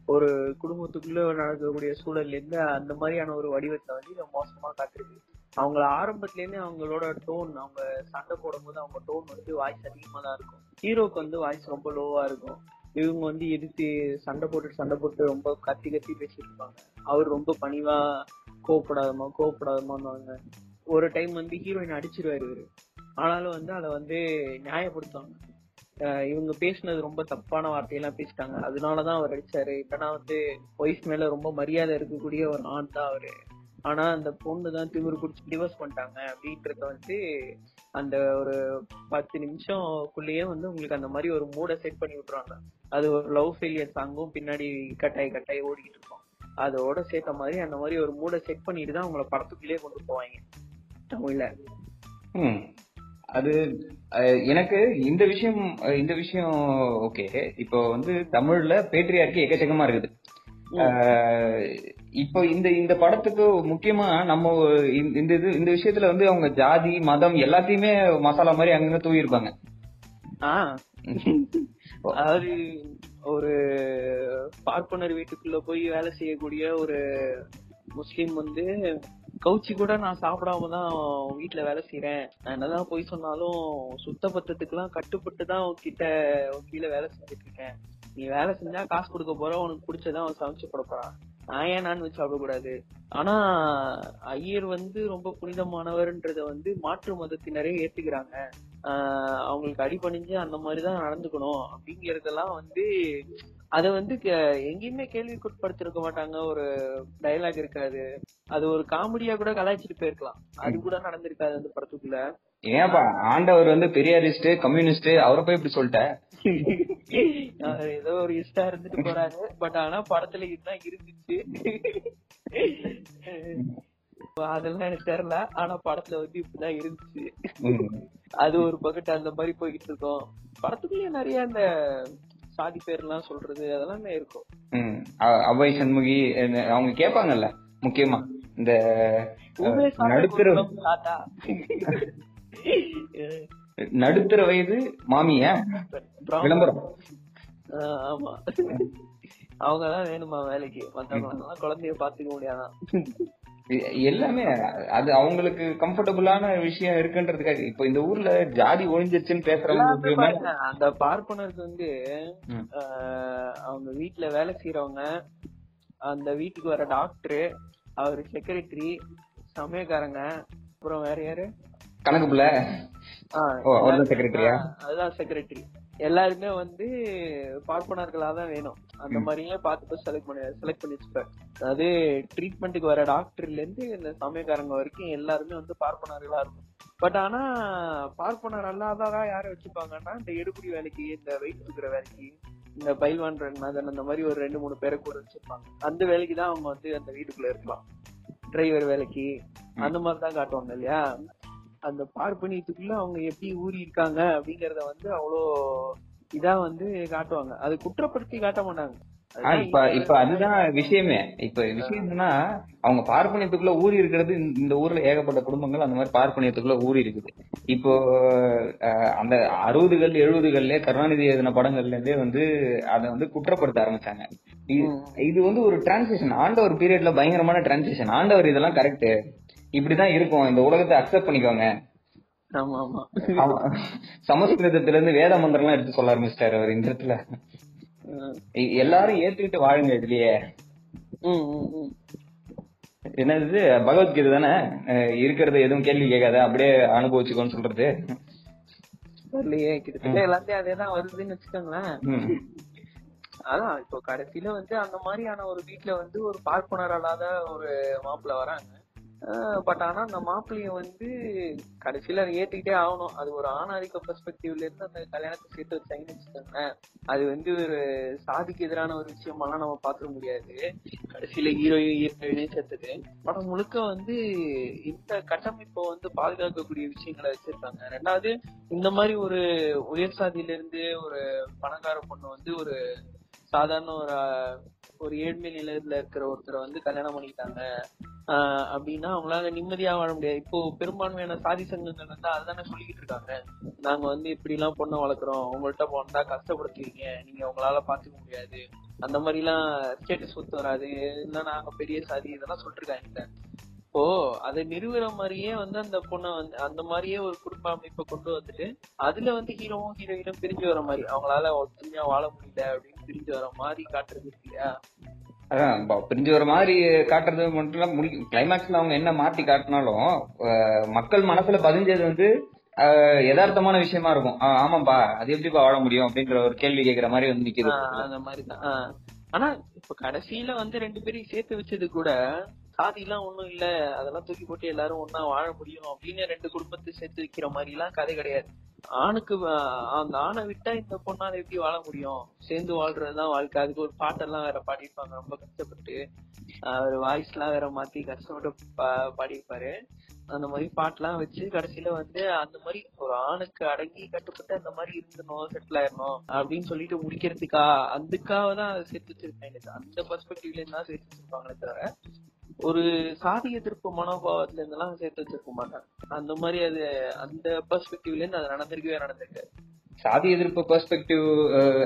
Speaker 1: ஒரு குடும்பத்துக்குள்ள நடக்கக்கூடிய சூழல்ல இருந்து அந்த மாதிரியான ஒரு வடிவத்தை வந்து இதை மோசமா காட்டுறது அவங்கள ஆரம்பத்துல அவங்களோட டோன் அவங்க சண்டை போடும்போது அவங்க டோன் வந்து வாய்ஸ் அதிகமா தான் இருக்கும். ஹீரோக்கு வந்து வாய்ஸ் ரொம்ப லோவா இருக்கும். இவங்க வந்து எதிர்த்து சண்டை போட்டு சண்டை போட்டு ரொம்ப கத்தி கத்தி பேசிட்டு இருப்பாங்க. அவர் ரொம்ப பணிவா கோவப்படாதமா கோவப்படாதமான்னு ஒரு டைம் வந்து ஹீரோயின் அடிச்சிருவாரு இவரு. ஆனாலும் வந்து அதை வந்து நியாயப்படுத்துவாங்க. அஹ் இவங்க பேசினது ரொம்ப தப்பான வார்த்தையெல்லாம் பேசிட்டாங்க. அதனாலதான் அவர் அடிச்சாரு. இல்லைன்னா வந்து ஒய்ஃப் மேல ரொம்ப மரியாதை இருக்கக்கூடிய ஒரு ஆண் தான் அவரு. ஆனா அந்த பொண்ணு தான் திமிரு குடிச்சு டிவோர்ஸ் பண்ணிட்டாங்க அப்படின்றத வந்து அந்த ஒரு பத்து நிமிஷம்குள்ளேயே வந்து உங்களுக்கு அந்த மாதிரி ஒரு மூடை செட் பண்ணி விட்டுறாங்க அது ஒரு லவ் ஃபெயிலியர் சாங்கும் பின்னாடி கட்டாய் கட்டாய் ஓடிக்கிட்டு இருக்கும். அதோட சேர்த்த மாதிரி அந்த மாதிரி ஒரு மூடை செட் பண்ணிட்டு தான் உங்களை படத்துக்குள்ளேயே கொண்டு போவாங்க. தமிழ்ல.
Speaker 2: அது எனக்கு இந்த விஷயம் இந்த விஷயம் ஓகே. இப்போ வந்து தமிழ்ல பேட்ரியார்கி எக்கச்சக்கமா இருக்குது. இப்போ இந்த இந்த படத்துக்கு முக்கியமா நம்ம இந்த இந்த இது இந்த விஷயத்துல வந்து அவங்க ஜாதி மதம் எல்லாத்தையுமே மசாலா மாதிரி அங்கங்க தூவி இருப்பாங்க
Speaker 1: ஆஹ் அதாவது ஒரு பார்ப்பனர் வீட்டுக்குள்ள போய் வேலை செய்யக்கூடிய ஒரு முஸ்லீம் வந்து கவுச்சி கூட நான் சாப்பிடாம தான் வீட்டுல வேலை செய்யறேன் நான் என்னதான் போய் சொன்னாலும் சுத்த பத்தத்துக்குலாம் கட்டுப்பட்டு தான் உன்கிட்ட உன் கீழே வேலை செஞ்சுட்டு இருக்கேன். நீ வேலை செஞ்சா காசு கொடுக்க போற உனக்கு பிடிச்சதான் அவன் சமைச்சு போட போறான் நான் ஏன் நான்வெஜ் சாப்பிடக்கூடாது? ஆனா ஐயர் வந்து ரொம்ப புனிதமானவர்ன்றத வந்து மாற்று மதத்தினரே ஏத்துக்கிறாங்க. ஆஹ் அவங்களுக்கு அடிபணிஞ்சு அந்த மாதிரிதான் நடந்துக்கணும் அப்படிங்கறதெல்லாம் வந்து அத வந்து க- எங்கேயுமே கேள்விக்குட்படுத்திருக்க மாட்டாங்க. ஒரு டயலாக் இருக்காது. அது ஒரு காமெடியா கூட கலாய்ச்சிட்டு போயிருக்கலாம். அது கூட நடந்திருக்காது அந்த படத்துக்குள்ள.
Speaker 2: ஏன்பா ஆண்டவர் வந்து பெரியாரிஸ்ட் கம்யூனிஸ்ட் அவரை போய் இப்படி சொல்லிட்ட?
Speaker 1: அவர் ஏதோ ஒரு இஷ்டா இருந்துட்டு போறாரு. பட் ஆனா படத்துல இதுதான் இருந்துச்சு. அதெல்லாம் எனக்கு தெரியல. ஆனா படத்துல வந்து இப்படிதான் இருந்துச்சு. அது ஒரு பக்கெட் அந்த மாதிரி போய்கிட்டு இருக்கோம். படத்துக்குள்ளேயே நிறைய அந்த சாதி பேர் எல்லாம் சொல்றது அதெல்லாமே இருக்கும்.
Speaker 2: ம். அ- அவ்வை சண்முகி என்ன- அவங்க கேட்பாங்கல்ல முக்கியமா இந்த நடுத்தர நடுத்தர வயது மாமியா? விளம்பரம்.
Speaker 1: ஆமா. அவங்கதான் வேணுமா வேலைக்கு? மத்தவங்க குழந்தைய பாத்துக்க முடியாதான்
Speaker 2: எல்லாமே அது அவங்களுக்கு கம்ஃபர்டபுளான விஷயம் இருக்குன்றதுக்காக. இப்போ இந்த ஊர்ல ஜாதி ஒழிஞ்சிருச்சுன்னு
Speaker 1: பாருங்க, அந்த பார்ப்பனருக்கு வந்து அவங்க வீட்டுல வேலை செய்யறவங்க அந்த வீட்டுக்கு வர டாக்டர் அவரு செக்ரட்டரி சமயக்காரங்க அப்புறம் வேற யாரு?
Speaker 2: கணக்கு புள்ள.
Speaker 1: அதுதான் செக்ரட்டரி எல்லாருமே வந்து பார்ப்பனர்களா தான் வேணும். அந்த. மாதிரியே பார்த்து செலக்ட் பண்ணி செலக்ட் பண்ணி வச்சுப்பேன். அதாவது ட்ரீட்மெண்ட்டுக்கு வர டாக்டர்ல இருந்து இந்த சமயக்காரங்க வரைக்கும் எல்லாருமே வந்து பார்ப்பனர்களா இருக்கும். பட் ஆனா பார்ப்பனர் அல்லாதவரா யாரை வச்சுப்பாங்கன்னா இந்த எடுபடி வேலைக்கு இந்த வெயிட் தூக்குற வேலைக்கு இந்த பைல்வான் ரங்கநாதன் அந்த மாதிரி ஒரு ரெண்டு மூணு பேரை கூட வச்சிருப்பாங்க அந்த வேலைக்கு தான் அவங்க வந்து அந்த வீட்டுக்குள்ள இருக்கலாம். டிரைவர் வேலைக்கு அந்த மாதிரி தான் காட்டுவாங்க இல்லையா? அந்த பார்ப்பனியத்துக்குள்ள அவங்க எப்படி ஊறி இருக்காங்க அப்படிங்கறத வந்து அவ்வளோ இதா வந்து காட்டுவாங்க. அது குற்றப்படுத்தி காட்ட மாட்டாங்க.
Speaker 2: இப்ப இப்ப அதுதான் விஷயமே. இப்ப விஷயம் என்னன்னா அவங்க பார்ப்பனியத்துக்குள்ள ஊறி இருக்கிறது இந்த- ஊர்ல ஏகப்பட்ட குடும்பங்கள் அந்த மாதிரி பார்ப்பனியத்துக்குள்ள ஊறி இருக்குது. இப்போ அந்த அறுபதுகள் எழுபதுகள்ல கருணாநிதி எழுதின படங்கள்ல இருந்தே வந்து அதை வந்து குற்றப்படுத்த ஆரம்பிச்சாங்க. இது வந்து ஒரு டிரான்சிஷன் ஆண்டவர் பீரியட்ல பயங்கரமான டிரான்சிஷன் ஆண்டவர் இதெல்லாம் கரெக்ட் இப்படிதான் இருக்கும். இந்த உலகத்தை அக்செப்ட் பண்ணிக்கோங்க.
Speaker 1: ஆமா ஆமா.
Speaker 2: ஆமா. சமஸ்கிருதத்துல இருந்து வேத மந்திரம்லாம் எடுத்து சொல்ல ஆரம்பிச்சிட்டாரு அவர் இந்த இடத்துல. எல்லாரும் ஏத்துக்கிட்டு வாழுங்க இதுலயே. என்னது? பகவத்கீதை தானே? இருக்கிறத எதுவும் கேள்வி கேட்காத அப்படியே அனுபவிச்சுக்கோன்னு சொல்றது.
Speaker 1: கிட்டத்தட்ட எல்லாத்தையும் அதேதான் வருதுன்னு வச்சுக்கோங்களேன். அதான் இப்போ கடைசியில வந்து அந்த மாதிரியான ஒரு வீட்ல வந்து ஒரு பார்ப்பனர் அல்லாத ஒரு மாப்பிள்ளை வராங்க. பட் ஆனா அந்த மாப்பிள்ளைய வந்து கடைசியில அதை ஏத்துக்கிட்டே ஆகணும். அது ஒரு ஆணாதிக்க பெர்ஸ்பெக்டிவ்ல இருந்து அந்த கல்யாணத்தை சேர்த்து வச்சாங்கன்னு வச்சுக்கோங்களேன். அது வந்து ஒரு சாதிக்கு எதிரான ஒரு விஷயமெல்லாம் நம்ம பாத்துக்க முடியாது. கடைசியில ஹீரோயும் ஹீரோயினையும் சேர்த்துட்டு படம் முழுக்க வந்து இந்த கட்டமைப்பை வந்து பாதுகாக்கக்கூடிய விஷயங்களை வச்சிருக்காங்க. ரெண்டாவது இந்த மாதிரி ஒரு உயர் சாதியில இருந்து ஒரு பணக்கார பொண்ணு வந்து ஒரு சாதாரண ஒரு ஒரு ஏழ்மை நிலையில இருக்கிற ஒருத்தரை வந்து கல்யாணம் பண்ணிக்கிட்டாங்க. ஆஹ் அப்படின்னா அவங்களால நிம்மதியா வாழ முடியாது. இப்போ பெரும்பான்மையான சாதி சங்கங்கள் வந்து அதுதானே சொல்லிக்கிட்டு இருக்காங்க. நாங்க வந்து இப்படி எல்லாம் பொண்ணை வளர்க்குறோம். உங்கள்ட்ட போனா கஷ்டப்படுத்துவீங்க. நீங்க உங்களால பாத்துக்க முடியாது. அந்த மாதிரி எல்லாம் ஸ்டேட்டஸ் ஒத்து வராது. இல்லைன்னா நாங்க பெரிய சாதி இதெல்லாம் சொல்லிட்டு இருக்காங்க இப்போ அதை நிறுவுற மாதிரியே வந்து அந்த பொண்ணை வந்து அந்த மாதிரியே ஒரு குடும்ப அமைப்பை கொண்டு வந்துட்டு அதுல வந்து ஹீரோவும் ஹீரோயினும் பிரிஞ்சு வர மாதிரி அவங்களால ஒத்துமையா வாழ முடியல அப்படின்னு பிரிஞ்சு வர மாதிரி காட்டுறது இல்லையா?
Speaker 2: அதான் பிரிஞ்சு வர மாதிரி காட்டுறது மட்டும் இல்ல முடிக்கும் கிளைமேக்ஸ்ல அவங்க என்ன மாத்தி காட்டினாலும் மக்கள் மனசுல பதிஞ்சது வந்து யதார்த்தமான விஷயமா இருக்கும். ஆமாப்பா அது எப்படிப்பா வாழ முடியும் அப்படின்ற ஒரு கேள்வி கேட்கிற மாதிரி வந்து நிக்குது.
Speaker 1: அந்த மாதிரிதான். ஆனா இப்ப கடைசியில வந்து ரெண்டு பேரையும் சேர்த்து வச்சது கூட சாதி எல்லாம் ஒண்ணும் இல்ல அதெல்லாம் தூக்கி போட்டு எல்லாரும் ஒன்னா வாழ முடியும் அப்படின்னு ரெண்டு குடும்பத்தை சேர்த்து வைக்கிற மாதிரி எல்லாம் கதை கிடையாது. ஆணுக்கு அந்த ஆணை விட்டா இந்த பொண்ணால எப்படி வாழ முடியும்? சேர்ந்து வாழ்றதுதான் வாழ்க்கை. அதுக்கு ஒரு பாட்டெல்லாம் வேற பாடியிருப்பாங்க. ரொம்ப கஷ்டப்பட்டு அவர் வாய்ஸ் எல்லாம் வேற மாத்தி கஷ்டப்பட்டு பா- பாடியிருப்பாரு. அந்த மாதிரி பாட்டெல்லாம் வச்சு கடைசியில வந்து அந்த மாதிரி ஒரு ஆணுக்கு அடங்கி கட்டுப்பட்டு அந்த மாதிரி இருந்தணும் செட்டில் ஆயிடணும் அப்படின்னு சொல்லிட்டு முடிக்கிறதுக்கா அதுக்காக தான் சேர்த்து வச்சிருக்காங்க அந்த பெர்ஸ்பெக்டிவ்ல இருந்தா தான் சேர்த்து வச்சிருப்பாங்களே தவிர ஒரு சாதி எதிர்ப்பு மனோபாவத்துல இருந்தெல்லாம் சேர்த்து வச்சிருக்க மாட்டாங்க. அந்த மாதிரி அது அந்த பெர்ஸ்பெக்டிவ்ல இருந்து அது நடந்திருக்கவே நடந்திருக்கு.
Speaker 2: சாதி எதிர்ப்பு பெர்ஸ்பெக்டிவ்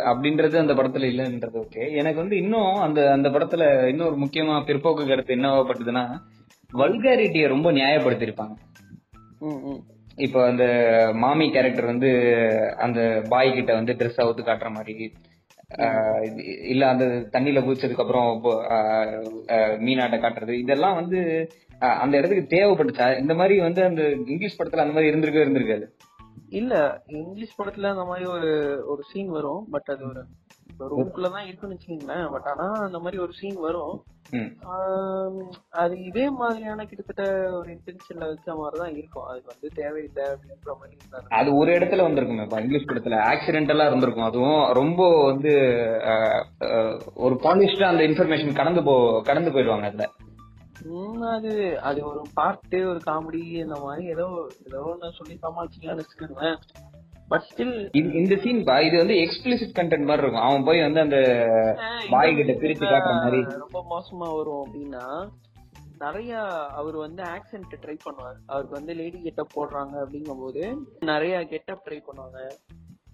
Speaker 2: அப்படின்றது அந்த படத்துல இல்லைன்றது ஓகே எனக்கு வந்து இன்னும் அந்த அந்த படத்துல இன்னொரு முக்கியமா பிற்போக்கு கருத்து என்னவாப்பட்டதுன்னா வல்காரிட்டியை ரொம்ப
Speaker 1: ம்.
Speaker 2: இப்போ அந்த மாமி கேரக்டர் வந்து அந்த பாய் கிட்ட வந்து ட்ரெஸ் அவுத்து காட்டுற மாதிரி இல்ல அந்த தண்ணியில குதிச்சதுக்கு அப்புறம் ஆஹ் மீனாட்ட காட்டுறது. இதெல்லாம் வந்து அந்த இடத்துக்கு தேவைப்பட்டுச்சா? இந்த மாதிரி வந்து அந்த இங்கிலீஷ் படத்துல அந்த மாதிரி இருந்திருக்கவே இருந்திருக்காது?
Speaker 1: இல்ல இங்கிலீஷ் படத்துல அந்த மாதிரி ஒரு ஒரு சீன் வரும் பட் அது ஒரு ரூம்குள்ளதான் இருக்குன்னு வச்சுக்கீங்களேன். பட் ஆனா அந்த மாதிரி ஒரு சீன் வரும். அது இதே மாதிரியான கிட்டத்தட்ட ஒரு இன்டென்ஷன்ல வச்ச மாதிரிதான் இருக்கும். அதுக்கு வந்து தேவையில்லை அப்படின்ற மாதிரி.
Speaker 2: அது ஒரு இடத்துல வந்திருக்குமே இப்ப இங்கிலீஷ் படத்துல. ஆக்சிடென்டலா இருந்திருக்கும். அதுவும் ரொம்ப வந்து ஒரு பாலிஷ்டா அந்த இன்ஃபர்மேஷன் கடந்து போ கடந்து போயிடுவாங்க அதுல.
Speaker 1: அது அது ஒரு பாட்டு ஒரு காமெடி இந்த மாதிரி ஏதோ ஏதோ ஒண்ணு சொல்லி சமாளிச்சுக்கலாம்னு வச்சுக்கோங்களேன். பட் ஸ்டில்
Speaker 2: இந்த சீன் பா இது வந்து எக்ஸ்பிளிசிட் கண்டென்ட் மாதிரி இருக்கும். அவன் போய் வந்து அந்த பாய் கிட்ட பிரிச்சு காட்டுற மாதிரி.
Speaker 1: ரொம்ப மோசமா வரும் அப்படின்னா நிறைய அவர் வந்து ஆக்சென்ட் ட்ரை பண்ணுவார். அவருக்கு வந்து லேடி கெட்டப் போடுறாங்க அப்படிங்கும்போது நிறைய கெட்டப் ட்ரை பண்ணுவாங்க.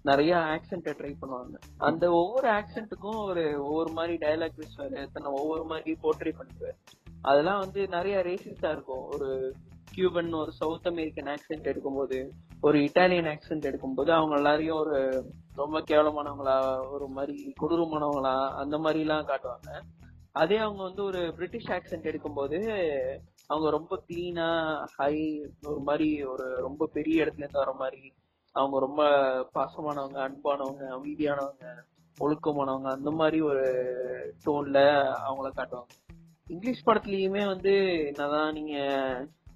Speaker 1: நிறைய ஆக்சென்ட் ட்ரை பண்ணுவாங்க. அந்த ஒவ்வொரு ஆக்சென்ட்டுக்கும் ஒரு ஒவ்வொரு மாதிரி டயலாக் பேசுவாரு தன்னை ஒவ்வொரு மாதிரி போர்ட்ரே பண்ணிக்குவாரு. அதெல்லாம் வந்து நிறைய ரேசிஸ்டா இருக்கும். ஒரு கியூபன் ஒரு சவுத் அமெரிக்கன் ஆக்சென்ட் எடுக்கும்போது ஒரு இட்டாலியன் ஆக்சென்ட் எடுக்கும்போது அவங்க எல்லாரையும் ஒரு ரொம்ப கேவலமானவங்களா ஒரு மாதிரி கொடூரமானவங்களா அந்த மாதிரி எல்லாம் காட்டுவாங்க. அதே அவங்க வந்து ஒரு பிரிட்டிஷ் ஆக்சென்ட் எடுக்கும்போது அவங்க ரொம்ப கிளீனா ஹை ஒரு மாதிரி ஒரு ரொம்ப பெரிய இடத்துல இருந்து வர மாதிரி அவங்க ரொம்ப பாசமானவங்க அன்பானவங்க அமைதியானவங்க ஒழுக்கமானவங்க அந்த மாதிரி ஒரு டோன்ல அவங்கள காட்டுவாங்க. இங்கிலீஷ் படத்துலயுமே வந்து என்னதான் நீங்க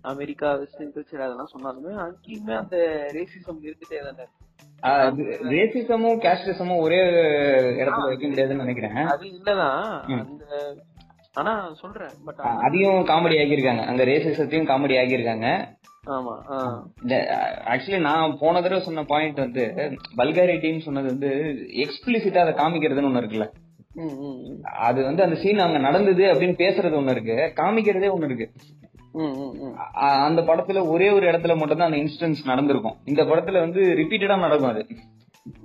Speaker 1: அமெரிக்கா வெஸ்டர்ன் கல்ச்சர் அதெல்லாம் சொன்னாலுமே அங்கேயுமே அந்த ரேசிசம் இருந்துட்டே தானே.
Speaker 2: ரேசிசமும் கேஸ்டிசமும் ஒரே இடத்துல வைக்க முடியாதுன்னு நினைக்கிறேன்
Speaker 1: அது இல்லதான். அந்த ஆனா சொல்றேன் பட்
Speaker 2: அதையும் காமெடி ஆகியிருக்காங்க அந்த ரேசிசத்தையும் காமெடி ஆகியிருக்காங்க
Speaker 1: ஆமா.
Speaker 2: ஆக்சுவலி நான் போன தடவை சொன்ன பாயிண்ட் வந்து பல்காரிட்டின்னு சொன்னது வந்து எக்ஸ்பிளிசிட்டா அதை காமிக்கிறதுன்னு ஒண்ணு இருக்குல்ல. அது வந்து அந்த சீன் அங்க நடந்தது அப்படின்னு பேசுறது ஒண்ணு இருக்கு காமிக்கிறதே ஒண்ணு இருக்கு அந்த படத்துல ஒரே ஒரு இடத்துல மட்டும் தான் அந்த இன்சிடென்ட்ஸ் நடந்திருக்கும். இந்த படத்துல வந்து ரிப்பீட்டடா நடக்கும் அது.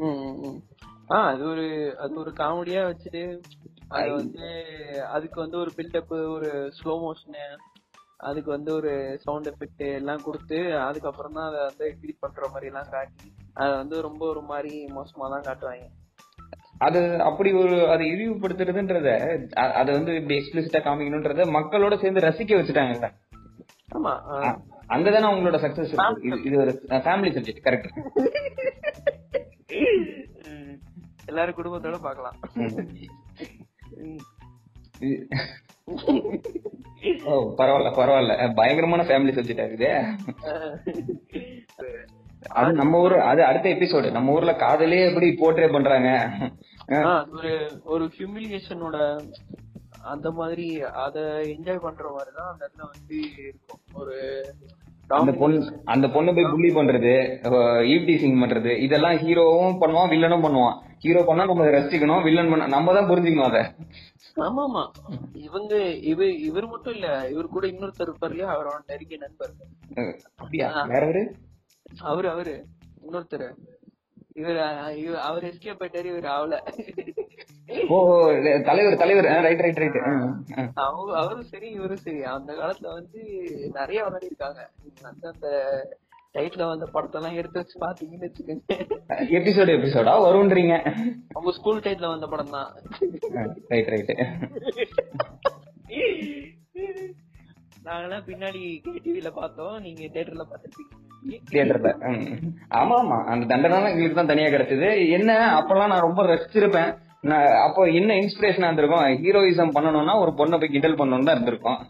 Speaker 1: ம், ம், ம். ஆ அது ஒரு அது ஒரு காமெடியா வச்சுட்டு அது வந்து அதுக்கு வந்து ஒரு பில்டப் ஒரு ஸ்லோ மோஷனு அதுக்கு வந்து ஒரு சவுண்ட் எஃபெக்ட் எல்லாம் கொடுத்து அதுக்கப்புறம் தான் அதை வந்து எக்ஸிட் பண்ற மாதிரி எல்லாம் காட்டி அதை வந்து ரொம்ப ஒரு மாதிரி மோசமா தான் காட்டுவாங்க.
Speaker 2: அது அப்படி ஒரு அதை இழிவுபடுத்துறதுன்றத அதை வந்து இப்படி எக்ஸ்பிளிசிட்டா காமிக்கணும்ன்றத மக்களோட சேர்ந்து ரசிக்க வச்சுட்டாங்கல்ல.
Speaker 1: ஆமா
Speaker 2: அங்கதானே அவங்களோட சக்சஸ் இது ஒரு ஃபேமிலி சப்ஜெக்ட் கரெக்ட்.
Speaker 1: எல்லாரும் குடும்பத்தோட பார்க்கலாம். *laughs*
Speaker 2: ஓ பரவாயில்ல பரவாயில்ல. பயங்கரமான ஃபேமிலி சப்ஜெக்ட் இருக்குது. அது நம்ம ஊர் அது அடுத்த எபிசோடு நம்ம ஊர்ல காதலே எப்படி போர்ட்ரே பண்றாங்க?
Speaker 1: ஒரு ஒரு ஹியூமிலியேஷனோட அந்த மாதிரி அத என்ஜாய் பண்ற மாதிரி தான் அந்த இடத்துல வந்து இருக்கும். ஒரு
Speaker 2: அந்த பொண்ணு அந்த பொண்ணு போய் புள்ளி பண்றது ஈவ் டீசிங் பண்றது இதெல்லாம் ஹீரோவும் பண்ணுவான் வில்லனும் பண்ணுவான். ஹீரோ பண்ணா நம்ம ரசிக்கணும் வில்லன் பண்ண நம்ம தான் புரிஞ்சுக்கணும் அதை.
Speaker 1: ஆமா ஆமா இவங்க இவ இவர் மட்டும் இல்ல இவர் கூட இன்னொருத்தர் இருப்பார் இல்லையா? அவரோட நெருங்கிய நண்பர்.
Speaker 2: அப்படியா? வேற
Speaker 1: அவரு அவரு. இன்னொருத்தர். இவர் அவர் எஸ்கேப் போயிட்டாரு இவர் ஆவல.
Speaker 2: ஓ தலைவர் தலைவர் ரைட் ரைட் ரைட்
Speaker 1: அவங்க அவரும் சரி இவரும் சரி. அந்த காலத்துல வந்து நிறைய விளையாடி இருக்காங்க அந்த அந்த டைட்ல வந்த படத்தெல்லாம் எடுத்து வச்சு பாத்தீங்கன்னு வச்சுக்கோங்க.
Speaker 2: எபிசோடு எபிசோடா? வரும்ன்றீங்க.
Speaker 1: அவங்க ஸ்கூல் டைட்ல வந்த படம் தான்
Speaker 2: ரைட் ரைட்
Speaker 1: நாங்கெல்லாம் பின்னாடி டிவில பார்த்தோம். நீங்க தியேட்டர்ல பாத்துருப்பீங்க
Speaker 2: தியேட்டர்ல ஆமா ஆமா. அந்த தண்டனை எங்களுக்கு தான் தனியா கிடைச்சது. என்ன அப்பெல்லாம் நான் ரொம்ப ரசிச்சிருப்பேன் அப்போ என்ன இன்ஸ்பிரேஷனா இருந்திருக்கும்? ஹீரோயிசம் பண்ணணும்னா ஒரு பொண்ணை போய் கிண்டல் பண்ணணும் தான் இருந்திருக்கும்.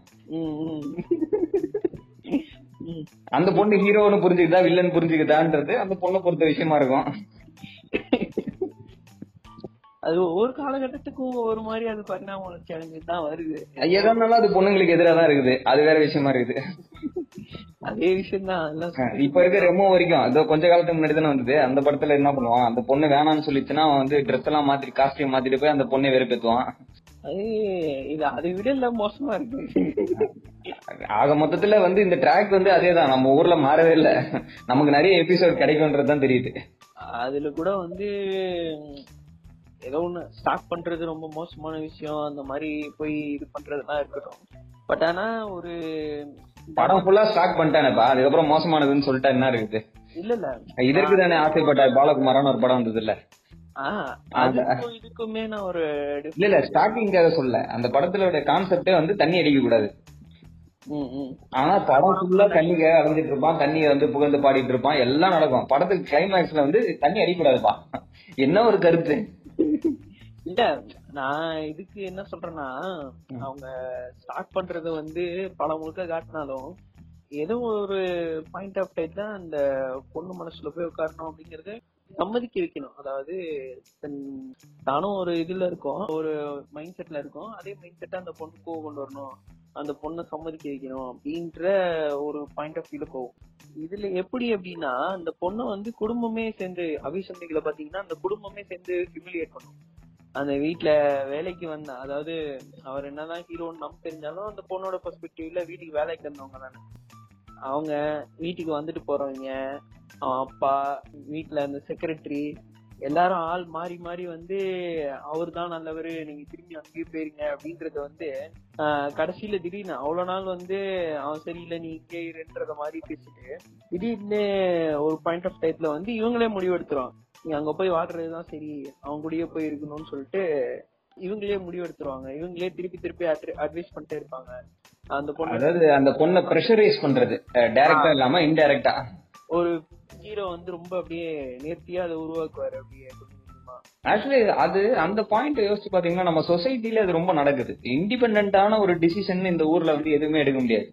Speaker 2: அந்த பொண்ணு ஹீரோன்னு புரிஞ்சுக்கிட்டா வில்லன் புரிஞ்சுக்கிட்டான்றது அந்த பொண்ணை பொறுத்த விஷயமா இருக்கும்.
Speaker 1: அது ஒவ்வொரு காலகட்டத்துக்கும் ஒவ்வொரு மாதிரி அது பரிணாம வளர்ச்சி அடைஞ்சு தான் வருது.
Speaker 2: அது பொண்ணுங்களுக்கு எதிராக தான் இருக்குது. அது வேற விஷயமா இருக்குது.
Speaker 1: அதே விஷயம் தான்
Speaker 2: இப்ப இருக்க ரெமோ வரைக்கும். அதோ கொஞ்ச காலத்துக்கு முன்னாடி தானே வந்தது. அந்த படத்துல என்ன பண்ணுவான்? அந்த பொண்ணு வேணாம்னு சொல்லிச்சுன்னா வந்து ட்ரெஸ் எல்லாம் மாத்தி காஸ்டியூம் மாத்திட்டு போய் அந்த பொண்ணை வெறுப்பேத்துவான்.
Speaker 1: இது அதை விட எல்லாம் மோசமா இருக்கு.
Speaker 2: ஆக மொத்தத்துல வந்து இந்த ட்ராக் வந்து அதேதான். நம்ம ஊர்ல மாறவே இல்ல. நமக்கு நிறைய எபிசோட் கிடைக்கும்ன்றது தான் தெரியுது.
Speaker 1: அதுல கூட வந்து ஏதோ ஒண்ணு ஸ்டார்ட் பண்றது ரொம்ப மோசமான விஷயம். அந்த மாதிரி போய் இது பண்றதெல்லாம் இருக்கட்டும். பட் ஆனா ஒரு
Speaker 2: படம் ஃபுல்லா ஸ்டாக் பண்ணிட்டானேப்பா. அதுக்கப்புறம் மோசமானதுன்னு சொல்லிட்டா என்ன இருக்குது?
Speaker 1: இல்ல இல்ல.
Speaker 2: இதற்கு தானே ஆசைப்பட்ட பாலகுமாரான ஒரு படம் வந்தது இல்ல?
Speaker 1: இதுக்குமே நான் ஒரு
Speaker 2: இல்ல இல்ல ஸ்டார்டிங்காக சொல்ல அந்த படத்துல கான்செப்டே வந்து தண்ணி அடிக்க கூடாது. ஆனா படம் ஃபுல்லா தண்ணிக்காக அலைஞ்சிட்டு இருப்பான். தண்ணியை வந்து புகழ்ந்து பாடிட்டு இருப்பான். எல்லாம் நடக்கும். படத்துக்கு கிளைமேக்ஸ்ல வந்து தண்ணி அடிக்கக்கூடாதுப்பா என்ன ஒரு கருத்து?
Speaker 1: இல்ல நான் இதுக்கு என்ன சொல்றேன்னா அவங்க ஸ்டார்ட் பண்றது வந்து படம் முழுக்க காட்டினாலும் ஏதோ ஒரு பாயிண்ட் ஆஃப் டைம் தான் அந்த பொண்ணு மனசுல போய் உட்காரணும் அப்படிங்கறது சம்மதிக்க வைக்கணும். அதாவது தானும் ஒரு இதுல இருக்கும். ஒரு மைண்ட் செட்ல இருக்கும். அதே மைண்ட் செட்டை அந்த பொண்ணுக்கு கொண்டு வரணும். அந்த பொண்ணை சம்மதிக்க வைக்கணும் அப்படின்ற ஒரு பாயிண்ட் ஆஃப் வியூல போகும் இதுல எப்படி அப்படின்னா அந்த பொண்ணை வந்து குடும்பமே சேர்ந்து அபிசந்திகளை பாத்தீங்கன்னா அந்த குடும்பமே சேர்ந்து ஹியூமிலியேட் பண்ணும். அந்த வீட்டுல வேலைக்கு வந்த அதாவது அவர் என்னதான் ஹீரோன்னு நம்ம தெரிஞ்சாலும் அந்த பொண்ணோட பெர்ஸ்பெக்டிவ்ல வீட்டுக்கு வேலைக்கு வந்தவங்க தானே. அவங்க வீட்டுக்கு வந்துட்டு போறவங்க அவன் அப்பா வீட்ல அந்த செக்ரட்டரி எல்லாரும் ஆள் மாறி மாறி வந்து அவர் தான் நல்லவர் நீங்க திரும்பி அங்கேயே போயிருங்க அப்படின்றத வந்து ஆஹ், கடைசியில திடீர்னு அவ்வளவு நாள் வந்து அவன் சரியில்லை நீ இங்கே இருன்றத மாதிரி பேசிட்டு திடீர்னு ஒரு பாயிண்ட் ஆஃப் டைத்துல வந்து இவங்களே முடிவெடுத்துருவாங்க. நீ அங்க போய் வாடுறதுதான் சரி அவங்க கூடயே போய் இருக்கணும்னு சொல்லிட்டு இவங்களே முடிவெடுத்துருவாங்க. இவங்களே திருப்பி திருப்பி அட்வைஸ் பண்ணிட்டே இருப்பாங்க. அந்த பொண்ணு
Speaker 2: அதாவது அந்த பொண்ணை ப்ரெஷரைஸ் பண்றது. டைரக்டா இல்லாம இன்டைரக்டா
Speaker 1: ஒரு ஹீரோ வந்து ரொம்ப அப்படியே நேர்த்தியா அதை உருவாக்குவாரு அப்படியே.
Speaker 2: ஆக்சுவலி அது அந்த பாயிண்ட் யோசிச்சு பாத்தீங்கன்னா நம்ம சொசைட்டில அது ரொம்ப நடக்குது. இண்டிபெண்டான ஒரு டிசிஷன் இந்த ஊர்ல வந்து எதுவுமே எடுக்க முடியாது.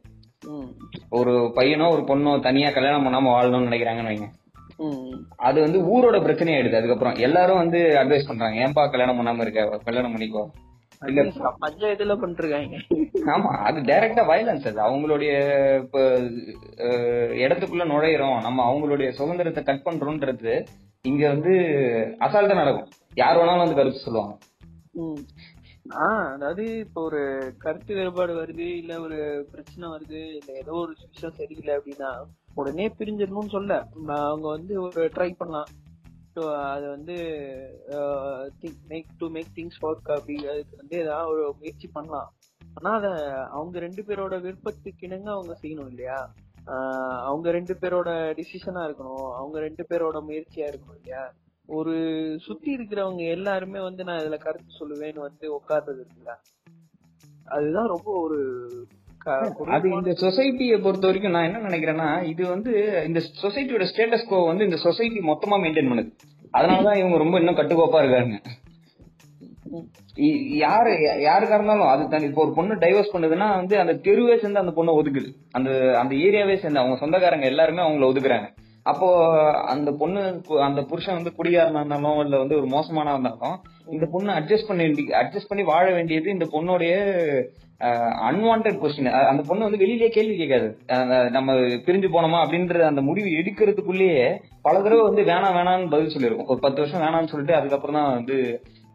Speaker 2: ஒரு பையனோ ஒரு பொண்ணோ தனியா கல்யாணம் பண்ணாம வாழணும்னு நினைக்கிறாங்கன்னு வைங்க. அது வந்து ஊரோட பிரச்சனையாயிடுது. அதுக்கப்புறம் எல்லாரும் வந்து அட்வைஸ் பண்றாங்க ஏன்பா கல்யாணம் பண்ணாம இருக்க? கல்யாணம் பண்ணிக்கோ.
Speaker 1: பஞ்சாயத்துல பண்ணிருக்காங்க
Speaker 2: ஆமா அது டைரக்டா வயலன்ஸ் அது. அவங்களுடைய இப்ப இடத்துக்குள்ள நுழையிறோம். நம்ம அவங்களுடைய சுதந்திரத்தை கட் பண்றோம்ன்றது இங்க வந்து அசால்ட்டா நடக்கும். யார் வேணாலும் வந்து கருத்து சொல்லுவாங்க.
Speaker 1: ஆஹ் அதாவது இப்போ ஒரு கருத்து வேறுபாடு வருது இல்ல ஒரு பிரச்சனை வருது இல்ல ஏதோ ஒரு விஷயம் சரியில்லை அப்படின்னா உடனே பிரிஞ்சிடணும்னு சொல்ல. அவங்க வந்து ஒரு ட்ரை பண்ணலாம். ஸோ அது வந்து make to make things work அப்படி அதுக்கு வந்து ஏதாவது ஒரு முயற்சி பண்ணலாம். ஆனால் அதை அவங்க ரெண்டு பேரோட விருப்பத்துக்கு இணங்க அவங்க செய்யணும் இல்லையா? அவங்க ரெண்டு பேரோட டிசிஷனா இருக்கணும். அவங்க ரெண்டு பேரோட முயற்சியா இருக்கணும் இல்லையா? ஒரு சுத்தி இருக்கிறவங்க எல்லாருமே வந்து நான் இதுல கருத்து சொல்லுவேன்னு வந்து உட்கார்றது இருக்குல்ல? அதுதான் ரொம்ப ஒரு
Speaker 2: அது இந்த சொசைட்டியை பொறுத்த வரைக்கும் நான் என்ன நினைக்கிறேன்னா இது வந்து இந்த சொசைட்டியோட ஸ்டேட்டஸ் கோ வந்து இந்த சொசைட்டி மொத்தமா மெயின்டைன் பண்ணுது. அதனாலதான் இவங்க ரொம்ப இன்னும் கட்டுக்கோப்பா இருக்காங்க. யாரு யாருக்கா இருந்தாலும் அது தனி இப்போ ஒரு பொண்ணு டைவர்ஸ் பண்ணுதுன்னா வந்து அந்த தெருவே சேர்ந்து அந்த பொண்ணை ஒதுக்குது. அந்த அந்த ஏரியாவே சேர்ந்து அவங்க சொந்தக்காரங்க எல்லாருமே அவங்கள ஒதுக்குறாங்க. அப்போ அந்த பொண்ணு அந்த புருஷன் வந்து குடியாரனா இருந்தாலும் இல்ல வந்து ஒரு மோசமானா இருந்தாலும் இந்த பொண்ணு அட்ஜஸ்ட் பண்ணி அட்ஜஸ்ட் பண்ணி வாழ வேண்டியது இந்த பொண்ணுடைய அன்வான்ட் கொஸ்டின் அந்த பொண்ணு வந்து வெளியிலேயே கேள்வி கேட்காது. நம்ம பிரிஞ்சு போனோமா அப்படின்ற அந்த முடிவு எடுக்கிறதுக்குள்ளேயே பல தடவை வந்து வேணாம் வேணாம்னு பதில் சொல்லிருக்கும். ஒரு பத்து வருஷம் வேணாம்னு சொல்லிட்டு அதுக்கப்புறம் தான் வந்து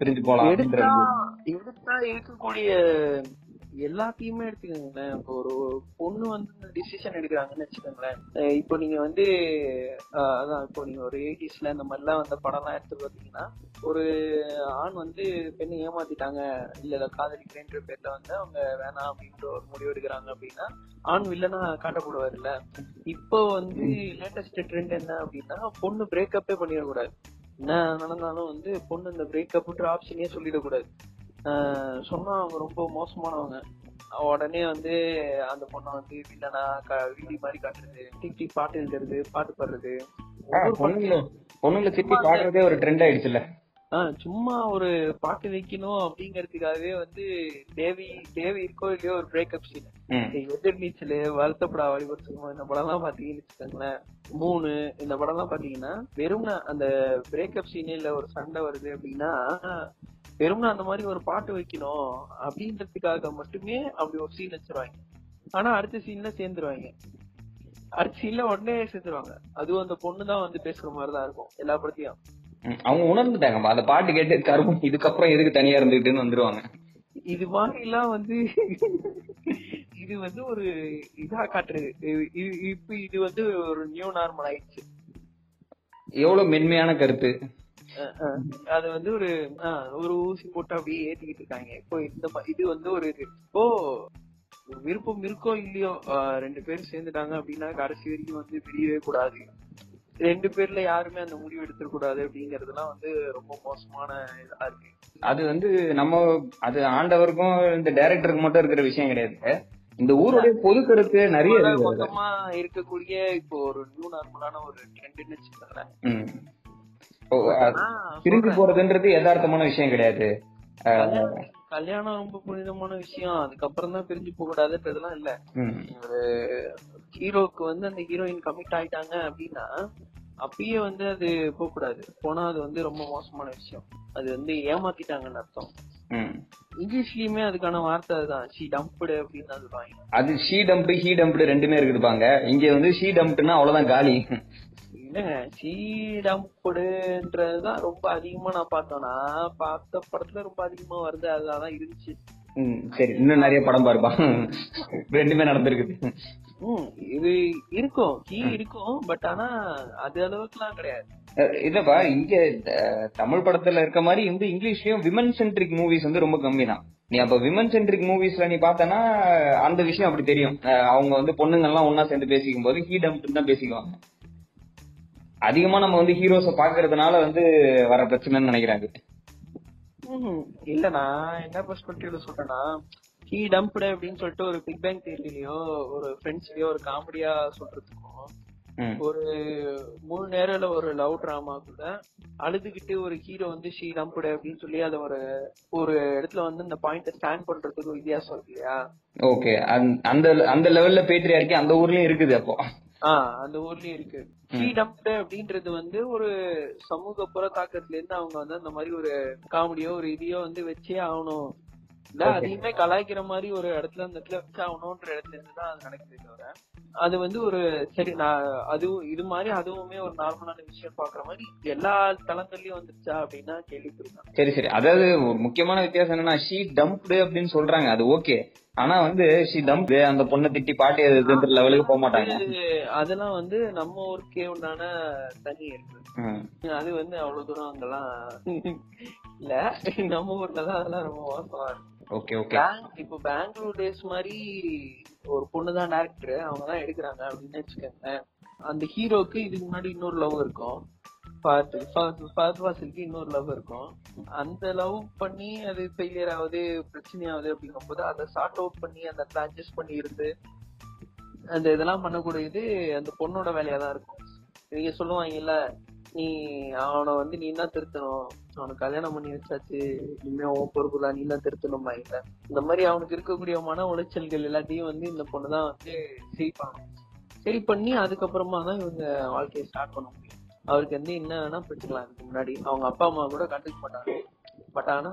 Speaker 2: பிரிஞ்சு போலாம்
Speaker 1: எடுத்தா இருக்கக்கூடிய எல்லாத்தையுமே எடுத்துக்கோங்களேன். இப்போ ஒரு பொண்ணு வந்து டிசிஷன் எடுக்கிறாங்கன்னு வச்சுக்கோங்களேன். இப்போ நீங்க வந்து அதான் இப்போ நீங்க ஒரு எயிட்டிஸ்ல இந்த மாதிரிலாம் வந்த படம்லாம் எடுத்து பார்த்தீங்கன்னா ஒரு ஆண் வந்து பெண்ணை ஏமாத்திட்டாங்க. இல்ல இல்ல காதலிக்கிறேன்ற பேர்ல வந்து அவங்க வேணாம் அப்படின்ற ஒரு முடிவு எடுக்கிறாங்க அப்படின்னா ஆண் வில்லனா காட்டப்படுவார்ல. இப்போ வந்து லேட்டஸ்ட் ட்ரெண்ட் என்ன அப்படின்னா பொண்ணு பிரேக்கப்பே பண்ணிடக்கூடாது. என்ன நடந்தாலும் வந்து பொண்ணு இந்த பிரேக்கப்ன்ற ஆப்ஷனே சொல்லிடக்கூடாது. சொன்னா அவங்க ரொம்ப மோசமானவங்க. உடனே வந்து அந்த பொண்ணை வந்து வில்லனா வீடி மாதிரி காட்டுறது டிக் பாட்டு எழுதுறது பாட்டு பாடுறது.
Speaker 2: பொண்ணுங்களை ஒரு ட்ரெண்ட் ஆயிடுச்சுல்ல.
Speaker 1: ஆஹ் சும்மா ஒரு பாட்டு வைக்கணும் அப்படிங்கறதுக்காகவே வந்து தேவி தேவி இருக்கோ இல்லையோ ஒரு பிரேக்கப் சீன்
Speaker 2: ம்.
Speaker 1: எதிர்நீச்சல் வருத்தப்படா வழிபடுத்துக்கோ இந்த படம் எல்லாம் பாத்தீங்கன்னு வச்சுக்கோங்களேன். மூணு இந்த படம் எல்லாம் பாத்தீங்கன்னா வெறும் அந்த பிரேக்கப் சீன் இல்ல ஒரு சண்டை வருது அப்படின்னா வெறும் அந்த மாதிரி ஒரு பாட்டு வைக்கணும் அப்படின்றதுக்காக மட்டுமே அப்படி ஒரு சீன் வச்சிருவாங்க. ஆனா அடுத்த சீன்ல சேர்ந்துருவாங்க. அடுத்த சீன்ல உடனே சேர்த்துருவாங்க அதுவும் அந்த பொண்ணு தான் வந்து பேசுற மாதிரிதான் இருக்கும் எல்லா படத்தையும்.
Speaker 2: அவங்க உணர்ந்துட்டாங்க. அந்த பாட்டு கேட்டு கரும்பு இதுக்கப்புறம் எதுக்கு தனியா இருந்துகிட்டுன்னு வந்துருவாங்க.
Speaker 1: இது மாதிரி எல்லாம் வந்து இது வந்து ஒரு இதா காட்டுறது. இப்ப இது வந்து ஒரு நியூ நார்மல் ஆயிடுச்சு.
Speaker 2: எவ்வளவு மென்மையான கருத்து.
Speaker 1: அது வந்து ஒரு ஒரு ஊசி போட்டு அப்படியே ஏத்திக்கிட்டு இருக்காங்க. இப்போ இந்த இது வந்து ஒரு இப்போ விருப்பம் இருக்கோ இல்லையோ ரெண்டு பேரும் சேர்ந்துட்டாங்க அப்படின்னா கடைசி வரைக்கும் வந்து பிரியவே கூடாது. ரெண்டு பேர்ல யாருமே அந்த முடிவு எடுத்துடக்கூடாது அப்படிங்கறதுலாம் வந்து ரொம்ப மோசமான இதா இருக்கு.
Speaker 2: அது வந்து நம்ம அது ஆண்டவருக்கும் இந்த டைரக்டருக்கு மட்டும் இருக்கிற விஷயம் கிடையாது. இந்த ஊருடைய பொது கருத்து நிறைய.
Speaker 1: மொத்தமா இருக்கக்கூடிய இப்போ ஒரு நியூ நார்மலான ஒரு ட்ரெண்ட்னு வச்சுக்கோங்களேன்.
Speaker 2: பிரிஞ்சு. போறதுன்றது யதார்த்தமான விஷயம் கிடையாது.
Speaker 1: கல்யாணம் ரொம்ப புனிதமான விஷயம். அதுக்கப்புறம் தான் பிரிஞ்சு போக கூடாதுன்றதுலாம் இல்ல. ஒரு ஹீரோக்கு வந்து அந்த ஹீரோயின் கமிட் ஆயிட்டாங்க அப்படின்னா அப்பயே வந்து அது போக கூடாது. போனா அது வந்து ரொம்ப மோசமான விஷயம். அது வந்து ஏமாத்திட்டாங்கன்னு அர்த்தம். இங்கிலீஷ்லயுமே அதுக்கான வார்த்தை அதுதான். ஷி டம்ப்டு அப்படின்னு சொல்லுவாங்க.
Speaker 2: அது ஷீ டம்ப்டு ஹீ டம்ப்டு ரெண்டுமே இருக்குதுப்பாங்க. இங்க வந்து ஷீ டம்ப்டுனா அவ்வளவுதான் காலி.
Speaker 1: இல்லங்க ஷீ டம்ப்டுன்றதுதான் ரொம்ப அதிகமா நான் பார்த்தோம்னா பார்த்த படத்துல ரொம்ப அதிகமா வருது அதுதான் இருந்துச்சு.
Speaker 2: ம், சரி. இன்னும் நிறைய படம் பாருப்பா. ரெண்டுமே நடந்திருக்குது
Speaker 1: ம் இது இருக்கும். கீ இருக்கும் பட் ஆனா அது அளவுக்குலாம் கிடையாது.
Speaker 2: இல்லப்பா இங்க தமிழ் படத்துல இருக்க மாதிரி வந்து இங்கிலீஷ்லயும் விமன் சென்ட்ரிக் மூவிஸ் வந்து ரொம்ப கம்மி தான். நீ அப்ப விமன் சென்ட்ரிக் மூவிஸ்ல நீ பார்த்தனா அந்த விஷயம் அப்படி தெரியும். அவங்க வந்து பொண்ணுங்க எல்லாம் ஒன்னா சேர்ந்து பேசிக்கும் போது ஹீ டம்ப்டு தான் பேசிக்குவாங்க. அதிகமா நம்ம வந்து ஹீரோஸ பாக்குறதுனால வந்து வர பிரச்சனைன்னு நினைக்கிறாங்க.
Speaker 1: இல்ல நான் என்ன பெர்ஸ்பெக்டிவ்ல சொல்றேன்னா ஹீ டம்ப்டு அப்படின்னு சொல்லிட்டு ஒரு பிக் பேங் தேரியிலயோ ஒரு ஃப்ரெண்ட்ஸ்லயோ ஒரு காமெடியா சொல்றதுக்கும். ஒரு மூணு நேரம்ல ஒரு லவ் டிராமா கூட அழுதுகிட்டு ஒரு ஹீரோ வந்து ஷீ டம்ப்டு அப்படின்னு சொல்லி அத ஒரு ஒரு இடத்துல வந்து இந்த பாயிண்ட ஸ்டாண்ட் பண்றதுக்கு வித்தியாசம் இருக்கு இல்லையா?
Speaker 2: ஓகே அந்த அந்த லெவல்ல பேட்ரியார்க்கி அந்த ஊர்லயும் இருக்குது அப்போ.
Speaker 1: அந்த ஊர்லயும் இருக்கு. ஃப்ரீடம்டு அப்படின்றது வந்து ஒரு சமூக புற தாக்கத்துல இருந்து அவங்க வந்து அந்த மாதிரி ஒரு காமெடியோ ஒரு இதையோ வந்து வச்சே ஆகணும். இல்ல அதையுமே கலாய்க்கிற மாதிரி ஒரு இடத்துல அந்த இடத்துல வச்சு ஆகணும்ன்ற இடத்துல இருந்து தான் அது நடக்குது தவிர அது வந்து ஒரு சரி நான் அதுவும் இது மாதிரி அதுவுமே ஒரு நார்மலான விஷயம் பாக்குற மாதிரி எல்லா தளங்கள்லயும் வந்துருச்சா அப்படின்னா கேள்விப்பட்டிருக்கேன்.
Speaker 2: சரி சரி. அதாவது ஒரு முக்கியமான வித்தியாசம் என்னன்னா ஷீ டம்ப்டு அப்படின்னு சொல்றாங்க. அது ஓகே ஆனா வந்து ஷீ அந்த பொண்ணை திட்டி பாட்டி எதுன்ற லெவலுக்கு போக மாட்டாங்க.
Speaker 1: அதெல்லாம் வந்து நம்ம ஊருக்கே உண்டான தண்ணி இருக்கு. அது வந்து அவ்வளவு தூரம் அங்கெல்லாம் இல்ல. நம்ம ஊர்ல தான் அதெல்லாம் ரொம்ப மோசமா இருக்கு.
Speaker 2: ஓகே ஓகே
Speaker 1: இப்போ பெங்களூர் டேஸ் மாதிரி ஒரு பொண்ணு தான் டேரக்டர் அவங்க தான் எடுக்கிறாங்க அப்படின்னு வச்சுக்கோங்க அந்த ஹீரோக்கு இதுக்கு முன்னாடி இன்னொரு லவ் இருக்கும். பார்த்து பார்த்து ஃபஹத் வாசிலுக்கு இன்னொரு லவ் இருக்கும். அந்த லவ் பண்ணி அது ஃபெயிலியர் ஆகுது பிரச்சனை ஆகுது அப்படிங்கும்போது அதை சார்ட் அவுட் பண்ணி அந்த இடத்துல அட்ஜஸ்ட் பண்ணி இருந்து அந்த இதெல்லாம் பண்ணக்கூடியது அந்த பொண்ணோட வேலையா தான் இருக்கும். நீங்க சொல்லுவாங்கல்ல நீ அவனை வந்து நீ தான் திருத்தணும். அவனுக்கு கல்யாணம் பண்ணி வச்சாச்சு இனிமே உன் பொறுப்பு தான் நீ தான் திருத்தணும் இல்ல இந்த மாதிரி அவனுக்கு இருக்கக்கூடிய மன உளைச்சல்கள் எல்லாத்தையும் வந்து இந்த பொண்ணு தான் வந்து சரி பண்ணணும் சரி பண்ணி அதுக்கப்புறமா தான் இவங்க வாழ்க்கையை ஸ்டார்ட் பண்ண முடியும். அவருக்கு வந்து என்ன வேணா பிரச்சனை அதுக்கு முன்னாடி அவங்க அப்பா அம்மா கூட கண்டுக்க மாட்டாங்க பட் ஆனா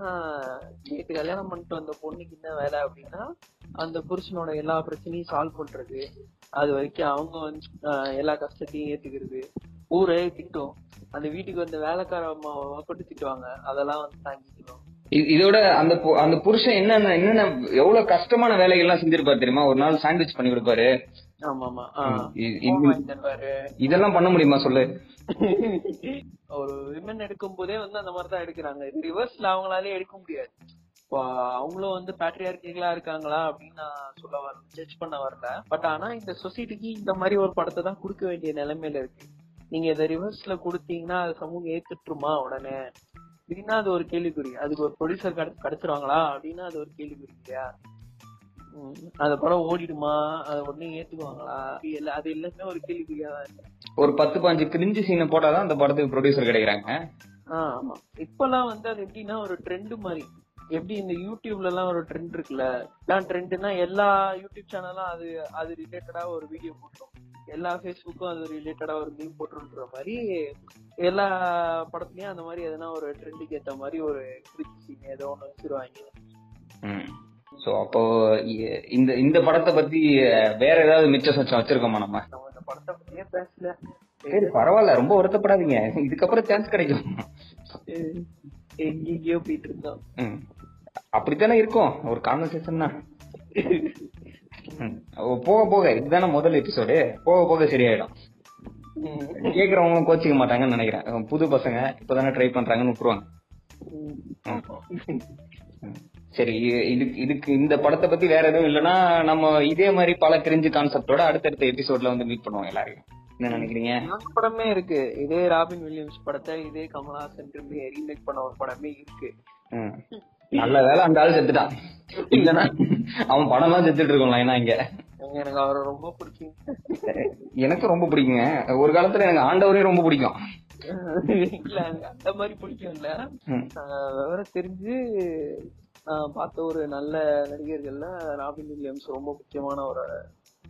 Speaker 1: நேற்று கல்யாணம் பண்ணிட்டு வந்த பொண்ணுக்கு என்ன வேலை அப்படின்னா அந்த புருஷனோட எல்லா பிரச்சனையும் சால்வ் பண்றது. அது வரைக்கும் அவங்க வந்து ஆஹ், எல்லா கஷ்டத்தையும் ஏத்துக்கிறது. ஊரே திட்டும். அந்த வீட்டுக்கு வந்த வேலைக்கார அம்மாவை போட்டு திட்டுவாங்க. அதெல்லாம் வந்து தாங்கிக்கணும்.
Speaker 2: இதோட அந்த அந்த புருஷன் என்னென்ன என்னென்ன எவ்வளவு கஷ்டமான வேலைகள்லாம் செஞ்சிருப்பாரு தெரியுமா? ஒரு நாள் சாண்ட்விச் பண்ணி கொடுப்பாரு. இதெல்லாம் பண்ண முடியுமா சொல்லு? *laughs*
Speaker 1: ஒரு விமன் எடுக்கும் போதே வந்து அந்த மாதிரி தான் எடுக்கிறாங்க ரிவர்ஸ்ல அவங்களாலே எடுக்க முடியாது. அவங்களும் வந்து பேட்ரியார்கிகளா இருக்காங்களா அப்படின்னு நான் சொல்ல வரல ஜட்ஜ் பண்ண வரல. பட் ஆனா இந்த சொசைட்டிக்கு இந்த மாதிரி ஒரு படத்தை தான் கொடுக்க வேண்டிய நிலைமையில இருக்கு. நீங்க இதை ரிவர்ஸ்ல கொடுத்தீங்கன்னா அது சமூகம் ஏத்துட்டுருமா உடனே? அப்படின்னா அது ஒரு கேள்விக்குறி. அதுக்கு ஒரு ப்ரொடியூசர் கிடைச்சிருவாங்களா அப்படின்னா அது ஒரு கேள்விக்குறி இல்லையா? அந்த படம் ஓடிடுமா? அதை உடனே ஏத்துக்குவாங்களா? அது எல்லா- அது எல்லாமே ஒரு கேள்விக்குறியா
Speaker 2: ஒரு பத்து பாஞ்சு கிரிஞ்சு சீனை போட்டாதான் அந்த படத்துக்கு ப்ரொடியூசர் கிடைக்கிறாங்க.
Speaker 1: ஆமா. இப்பெல்லாம் வந்து அது எப்படின்னா ஒரு ட்ரெண்ட் மாதிரி. எப்படி இந்த யூடியூப்ல எல்லாம் ஒரு ட்ரெண்ட் இருக்குல்ல? எல்லாம் ட்ரெண்ட்னா எல்லா யூடியூப் சேனலும் அது அது ரிலேட்டடா ஒரு வீடியோ போட்டுரும். எல்லா ஃபேஸ்புக்கும் அது ரிலேட்டடா ஒரு மீன் போட்டுருன்ற மாதிரி எல்லா படத்துலயும் அந்த மாதிரி எதனா ஒரு ட்ரெண்டுக்கு ஏத்த மாதிரி ஒரு ஏதோ ஒண்ணு வச்சிருவாங்க.
Speaker 2: சோ அப்போ இந்த இந்த படத்தை பத்தி வேற ஏதாவது மிச்ச சொச்சம் வச்சிருக்கோமா நம்ம?
Speaker 1: நம்ம இந்த படத்தை பத்தியே பேசல
Speaker 2: சரி பரவாயில்ல ரொம்ப வருத்தப்படாதீங்க. இதுக்கப்புறம் சான்ஸ் கிடைக்கும்.
Speaker 1: அஹ் எங்கெங்கயோ போயிட்டு இருந்தோம்.
Speaker 2: அப்படித்தானே இருக்கும். ஒரு கான்வர்சேஷன் தான் ம். ஓ, போக போக இதுதானே முதல் எபிசோடு போக போக சரியாயிடும். கேக்குறவங்க கோச்சிக்க மாட்டாங்கன்னு நினைக்கிறேன். புது பசங்க இப்பதானே ட்ரை பண்றாங்கன்னு விட்டுருவாங்க. சரி இதுக்கு இதுக்கு இந்த படத்தை பத்தி வேற எதுவும் இல்லைன்னா நம்ம இதே மாதிரி பல கிரிஞ்சு கான்செப்டோட அடுத்தடுத்த எபிசோட்ல வந்து மீட் பண்ணுவோம் எல்லாரையும். என்ன நினைக்கிறீங்க?
Speaker 1: படமே இருக்கு. இதே ராபின் வில்லியம்ஸ் படத்தை இதே கமலஹாசன் திரும்பி ரீமேக் பண்ண ஒரு படமே இருக்கு.
Speaker 2: நல்ல வேலை அந்த ஆள் செத்துட்டான். இல்லன்னா அவன் படம் தான் செத்துட்டு இருக்கோம் லைனா இங்க.
Speaker 1: எனக்கு அவரை ரொம்ப பிடிக்கும்.
Speaker 2: எனக்கு ரொம்ப பிடிக்குங்க. ஒரு காலத்துல எனக்கு ஆண்டவரையும் ரொம்ப பிடிக்கும்.
Speaker 1: இல்ல அந்த மாதிரி பிடிக்கும் இல்ல விவரம் தெரிஞ்சு பார்த்த ஒரு நல்ல நடிகர்கள்ல ராபின் வில்லியம்ஸ் ரொம்ப முக்கியமான ஒரு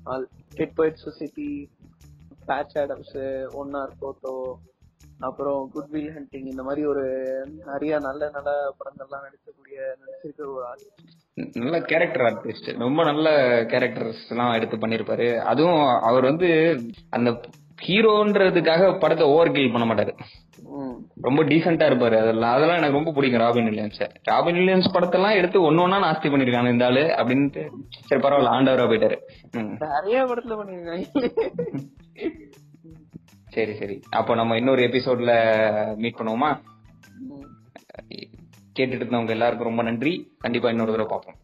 Speaker 1: ஆள். Dead Poets Society Patch Adams one or photo அப்புறம் குட்வில் ஹண்டிங் இந்த மாதிரி ஒரு நிறைய நல்ல நல்ல படங்கள்லாம் நடிக்கக்கூடிய நடிச்சிருக்கிற ஒரு ஆள்.
Speaker 2: நல்ல கேரக்டர் ஆர்டிஸ்ட் ரொம்ப நல்ல கேரக்டர்ஸ் எல்லாம் எடுத்து பண்ணிருப்பாரு. அதுவும் அவர் வந்து அந்த ஹீரோன்றதுக்காக படத்தை ஓவர் கில் பண்ண மாட்டாரு. ரொம்ப டீசெண்டா இருப்பாரு அதெல்லாம். அதெல்லாம் எனக்கு ரொம்ப பிடிக்கும் ராபின் வில்லியம்ஸ். ராபின் வில்லியம்ஸ் படத்தெல்லாம் எடுத்து ஒன்னு ஒன்னா நாஸ்தி பண்ணிருக்காங்க இந்த ஆளு அப்படின்ட்டு. சரி பரவாயில்ல ஆண்டவரா போயிட்டாரு.
Speaker 1: நிறைய படத்துல பண்ணிருக்காங்க.
Speaker 2: சரி சரி. அப்போ நம்ம இன்னொரு எபிசோட்ல மீட் பண்ணுவோமா. கேட்டுட்டு இருந்தவங்க எல்லாருக்கும் ரொம்ப நன்றி. கண்டிப்பா இன்னொரு தடவை பார்ப்போம்.